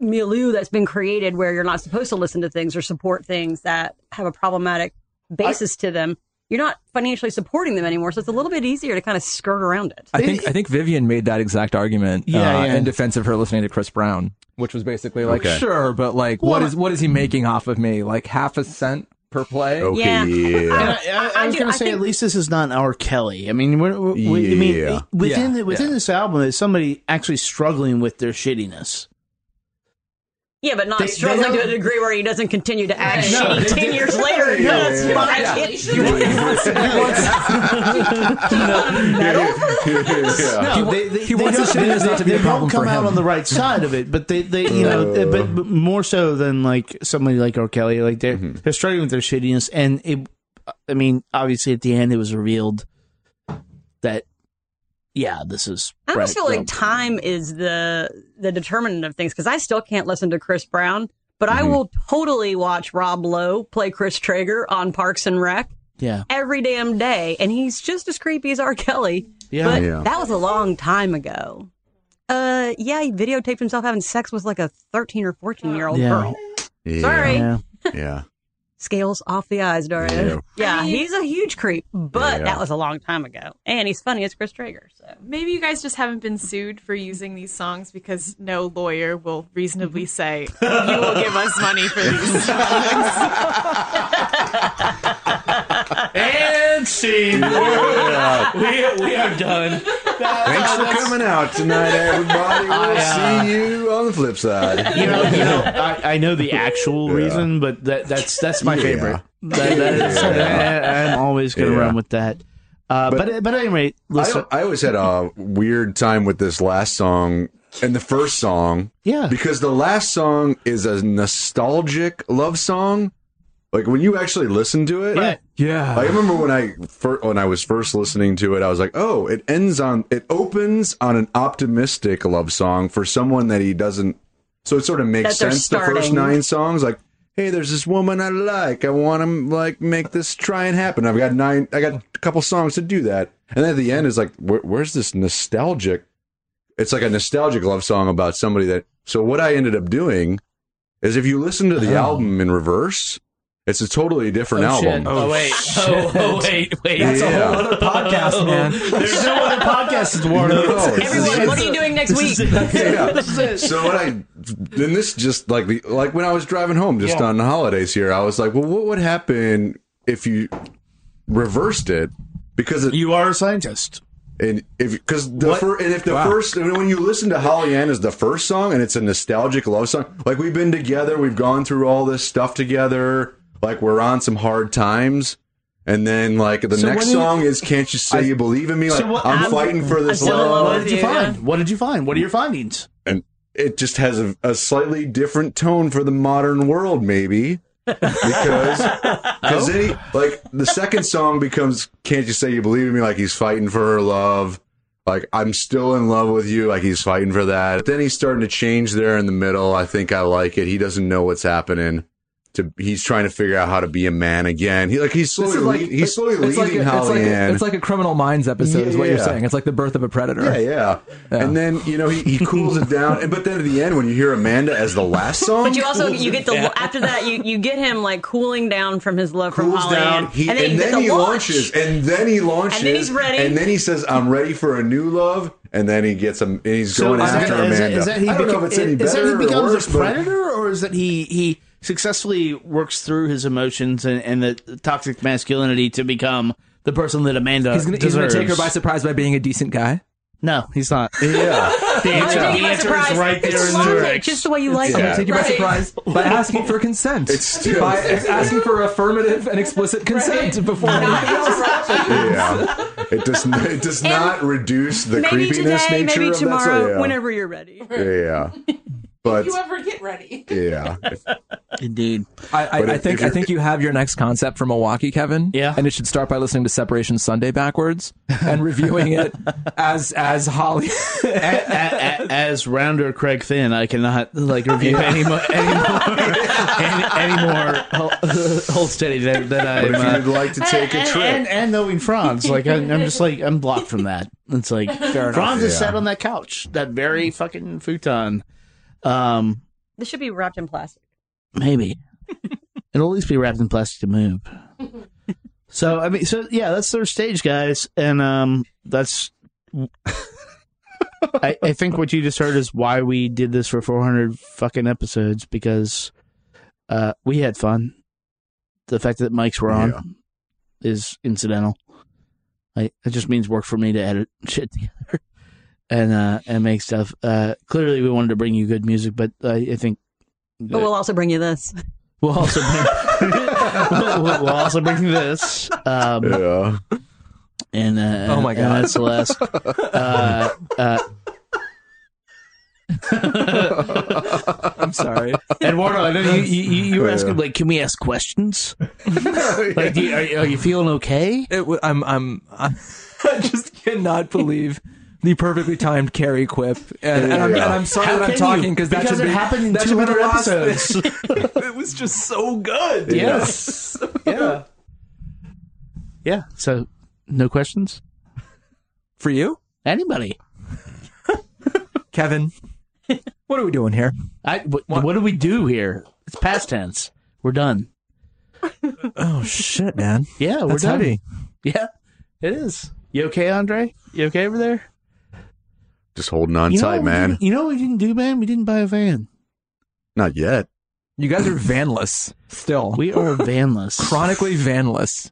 milieu that's been created where you're not supposed to listen to things or support things that have a problematic basis to them, you're not financially supporting them anymore. So it's a little bit easier to kind of skirt around it. I think I think Vivian made that exact argument Yeah, uh, yeah. in defense of her listening to Chris Brown, which was basically like, Okay. sure, but like, what Well, is what is he making off of me? Like half a cent per play? Okay. Yeah. Yeah. I, I, I was do- going I to say, think- at least this is not R. Kelly. I mean, we're, we, I mean, within Yeah, the, within yeah. this album is somebody actually struggling with their shittiness. Yeah, but not They- they struggling don't- to a degree where he doesn't continue to act No, shitty they- 10 years later. Yeah, that's yeah, fine. yeah. yeah. No, they, they, he they wants don't- his shittiness not to be a problem don't come for out on the right side of it, but they, they you know, they- but, but more so than like somebody like R. Kelly, like they're Mm-hmm. they're struggling with their shittiness, and it, I mean, obviously at the end it was revealed that, yeah, this is. I almost feel like time is the the determinant of things because I still can't listen to Chris Brown, but I will totally watch Rob Lowe play Chris Traeger on Parks and Rec yeah, every damn day, and he's just as creepy as R. Kelly. Yeah. but Yeah. that was a long time ago. Uh, yeah, he videotaped himself having sex with like a thirteen or fourteen year old Yeah. girl. Yeah. Sorry. yeah. Yeah. Scales off the eyes, Daria. Yeah, he's a huge creep, but Yeah. that was a long time ago, and he's funny as Chris Traeger. So Maybe you guys just haven't been sued for using these songs because no lawyer will reasonably mm-hmm. say you will give us money for these songs. And scene. we, we are done. Thanks for coming out tonight, everybody. We'll I, uh, see you on the flip side. You know, you know, I, I know the actual Yeah. reason, but that that's that's my Yeah. favorite. That, that is, I, am always going to run with that. Uh, but, but at any rate, I, I always had a weird time with this last song and the first song. Yeah. Because the last song is a nostalgic love song. Like when you actually listen to it, Yeah. Yeah. I remember when I fir- when I was first listening to it, I was like, "Oh, it ends on it opens on an optimistic love song for someone that he doesn't." So it sort of makes That sense. The first nine songs, like, "Hey, there's this woman I like. I want to like make this try and happen." I've got nine. I got a couple songs to do that, and then at the end is like, where, "Where's this nostalgic?" It's like a nostalgic love song about somebody that. So what I ended up doing is, if you listen to the uh-huh. album in reverse. It's a totally different Oh, shit. album. Oh, wait. Oh, oh, wait, wait. That's a whole other podcast, man. There's no other podcast to warn No, us. no, Everyone, what are you doing next week? yeah. So what I then this just like the like when I was driving home just Yeah. on the holidays here, I was like, well, what would happen if you reversed it? Because it, You are a scientist. and if because the What? fir- and if the Wow. first and when you listen to Hollyann is the first song and it's a nostalgic love song, like we've been together, we've gone through all this stuff together, like we're on some hard times. And then, like the So next when you- song is "Can't You Say You Believe in Me?" Like So what- I'm I'm- fighting for this I'm still in love. love What did you you, find? yeah. What did you find? What are your findings? and it just has a, a slightly different tone for the modern world, maybe. Because, because oh. then he, like the second song becomes "Can't You Say You Believe in Me?" Like he's fighting for her love. Like I'm still in love with you. Like he's fighting for that. But Then he's starting to change there in the middle. I think I like it. He doesn't know what's happening. To he's trying to figure out how to be a man again. He like he's slowly like lea- he's slowly it's like leaving a, it's like a, it's like a Criminal Minds episode, is what you're saying. It's like the birth of a predator. Yeah, yeah, And then you know he, he cools it down, and but then at the end when you hear Amanda as the last song, But you also you get the after that you you get him like cooling down from his love from cools Holly down, Ann, he, and then, you get the he launch. launches, and then he launches, And then he's ready. and then he says, "I'm ready for a new love," and then he gets him, and he's going is after that, is, Amanda. that, is that he I don't know if it's any is that better he or becomes worse, a but- predator, or is that he he successfully works through his emotions and, and the toxic masculinity to become the person that Amanda He's gonna, he's gonna take her by surprise by being a decent guy. No, he's not. Yeah, The answer, gonna take the by answer surprise. is right there It's in the lyrics. just the way you like Yeah. it. I'm gonna take you by surprise by asking for consent. It's still- by asking for affirmative and explicit consent before anything else happens. yeah. It does. It does not reduce the Maybe creepiness today, nature maybe of that. tomorrow, So, yeah. whenever you're ready. Yeah, but you ever get ready. yeah, Indeed. I, I, But I think I you're- think you have your next concept for Milwaukee, Kevin. Yeah. and it should start by listening to Separation Sunday backwards and reviewing it as as Holly. a, a, a, as rounder Craig Finn, I cannot like review any more any more any, any more hold, hold steady than, than I. but if you'd uh, like to take a trip, and, and knowing Franz, like I'm, I'm just like I'm blocked from that. It's like Franz is Yeah. sat on that couch, that very fucking futon. Um, This should be wrapped in plastic. maybe it'll at least be wrapped in plastic to move. So I mean, so yeah, that's their stage, guys, and um, that's. I, I think what you just heard is why we did this for 400 fucking episodes because uh, we had fun. The fact that mics were on Yeah. is incidental. I, it just means work for me to edit shit together and uh, and make stuff. Uh, clearly, we wanted to bring you good music, but I, I think But we'll also bring you this. we'll also bring, we'll, we'll also bring you this. Um, yeah. and uh, Oh my and God. that's Celeste. Uh, uh, I'm sorry. Eduardo, I know you, you, you you were asking like, can we ask questions? like, do you, are, are you feeling okay? It, w- I'm, I'm, I'm, I just cannot believe the perfectly timed Carrie quip, and, and, I'm, and I'm sorry How that I'm talking because that Because should it be, happened in that should 200 episodes. it was just so good. Yes. yeah. Yeah. So, no questions. For you, Anybody? Kevin, what are we doing here? I. What, what do we do here? It's past tense. We're done. Oh shit, man. Yeah, we're That's done. heavy. Yeah, it is. You okay, Andre? You okay over there? Just holding on You know tight, man. You know what we didn't do, man? We didn't buy a van. Not yet. You guys are vanless still. We are vanless. chronically vanless.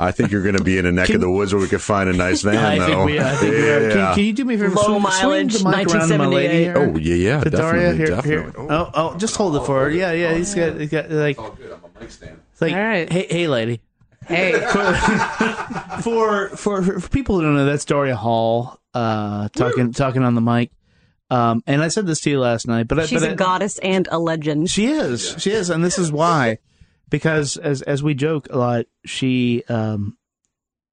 I think you're going to be in a neck Can- of the woods where we could find a nice van, I though. think we. I think we are. yeah. Can, can you do me a favor? Low Swing- swing mileage, the mic my lady 1978. here. oh, yeah, yeah, To Daria, definitely, here, definitely. here. Oh, oh, just hold it for her. Yeah, yeah. He's got, he's got like, Oh, good. I'm a mic stand. like, All right. hey, hey, lady. Hey, For for for people who don't know, that's Daria Hall, uh, talking talking on the mic. Um, and I said this to you last night, but I- She's but a I- goddess and a legend. She is. She is, and this is why. because as as we joke a lot, she um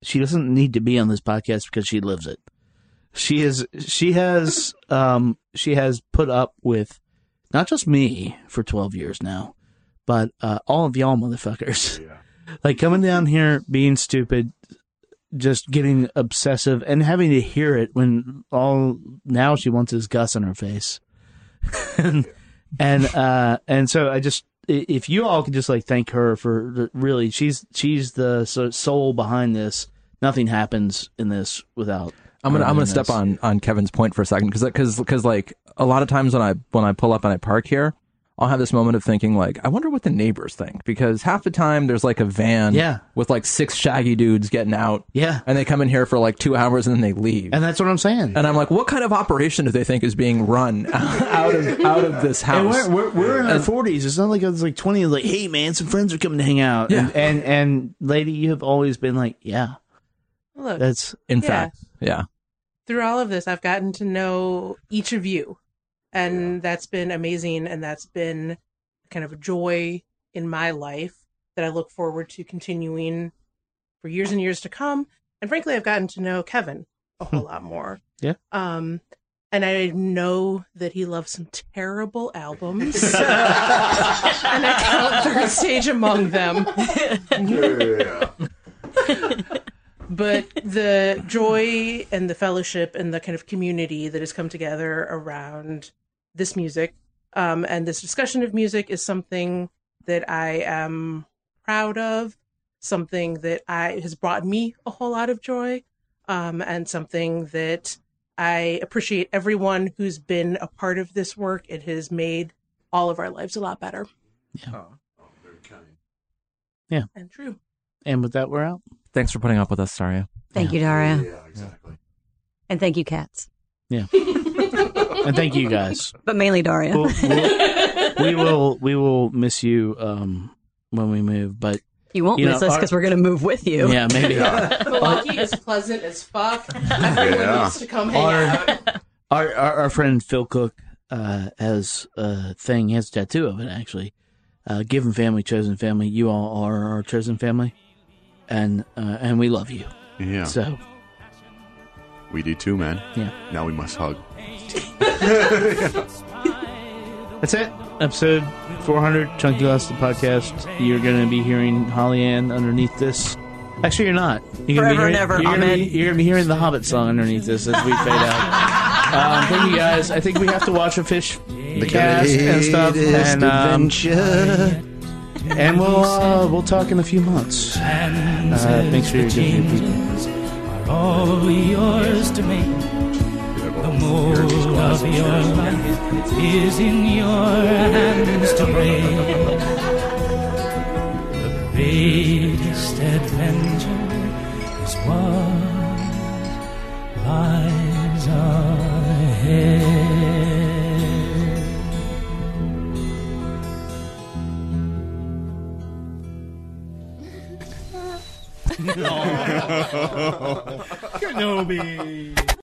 she doesn't need to be on this podcast because she lives it. She is she has um she has put up with not just me for 12 years now, but uh, all of y'all motherfuckers. Like coming down here being stupid, just getting obsessive and having to hear it when all now she wants is Gus in her face. and and uh and so I just if you all could just like thank her for the- really she's she's the soul behind this. Nothing happens in this without I'm gonna I'm gonna step on on Kevin's point for a second because because because like a lot of times when I when I pull up and I park here, I'll have this moment of thinking like I wonder what the neighbors think because half the time there's like a van Yeah. with like six shaggy dudes getting out Yeah. and they come in here for like two hours and then they leave And that's what I'm saying. and I'm like what kind of operation do they think is being run out of out of this And house? we're, we're, we're in our And- forties. It's not like it's like twenty. Like, hey man, some friends are coming to hang out. Yeah. And, and and lady, you have always been like, yeah, Look, that's in Yeah. fact, yeah. through all of this, I've gotten to know each of you, and that's been amazing, and that's been kind of a joy in my life that I look forward to continuing for years and years to come. And frankly, I've gotten to know Kevin a whole lot more. Yeah. Um, and I know that he loves some terrible albums, and I count Third Stage among them. Yeah. But the joy and the fellowship and the kind of community that has come together around this music um, and this discussion of music is something that I am proud of, something that I has brought me a whole lot of joy, um, and something that I appreciate everyone who's been a part of this work. It has made all of our lives a lot better. Yeah. and true. And with that, we're out. Thanks for putting up with us, Saria. Thank you, Daria. Yeah, exactly. And thank you, cats. Yeah. and thank you guys. But mainly Daria. We'll, we'll, we will we will miss you um when we move, but you won't you miss know, us because we're going to move with you. yeah, maybe Milwaukee is pleasant as fuck. Everyone Yeah. needs to come hang Our- out. our, our our friend Phil Cook uh, has a thing. He has a tattoo of it actually. Uh, given family, chosen family. You all are our chosen family, and uh, and we love you. Yeah. So we do too, man. yeah, Now we must hug. that's it. Episode 400, Chunky Lost the podcast. You're going to be hearing Hollyann underneath this. Actually, you're not. You're gonna be hearing, and ever. You're gonna, be, Amen. you're gonna be hearing the Hobbit song underneath this as we fade out. Um, thank you guys. I think we have to watch a fish the cast and stuff, and um, and we'll uh, we'll talk in a few months. Uh, make sure you're good to your people. all yours to make. The mold of your life is in your hands to break. The greatest adventure is what lies ahead. Kenobi.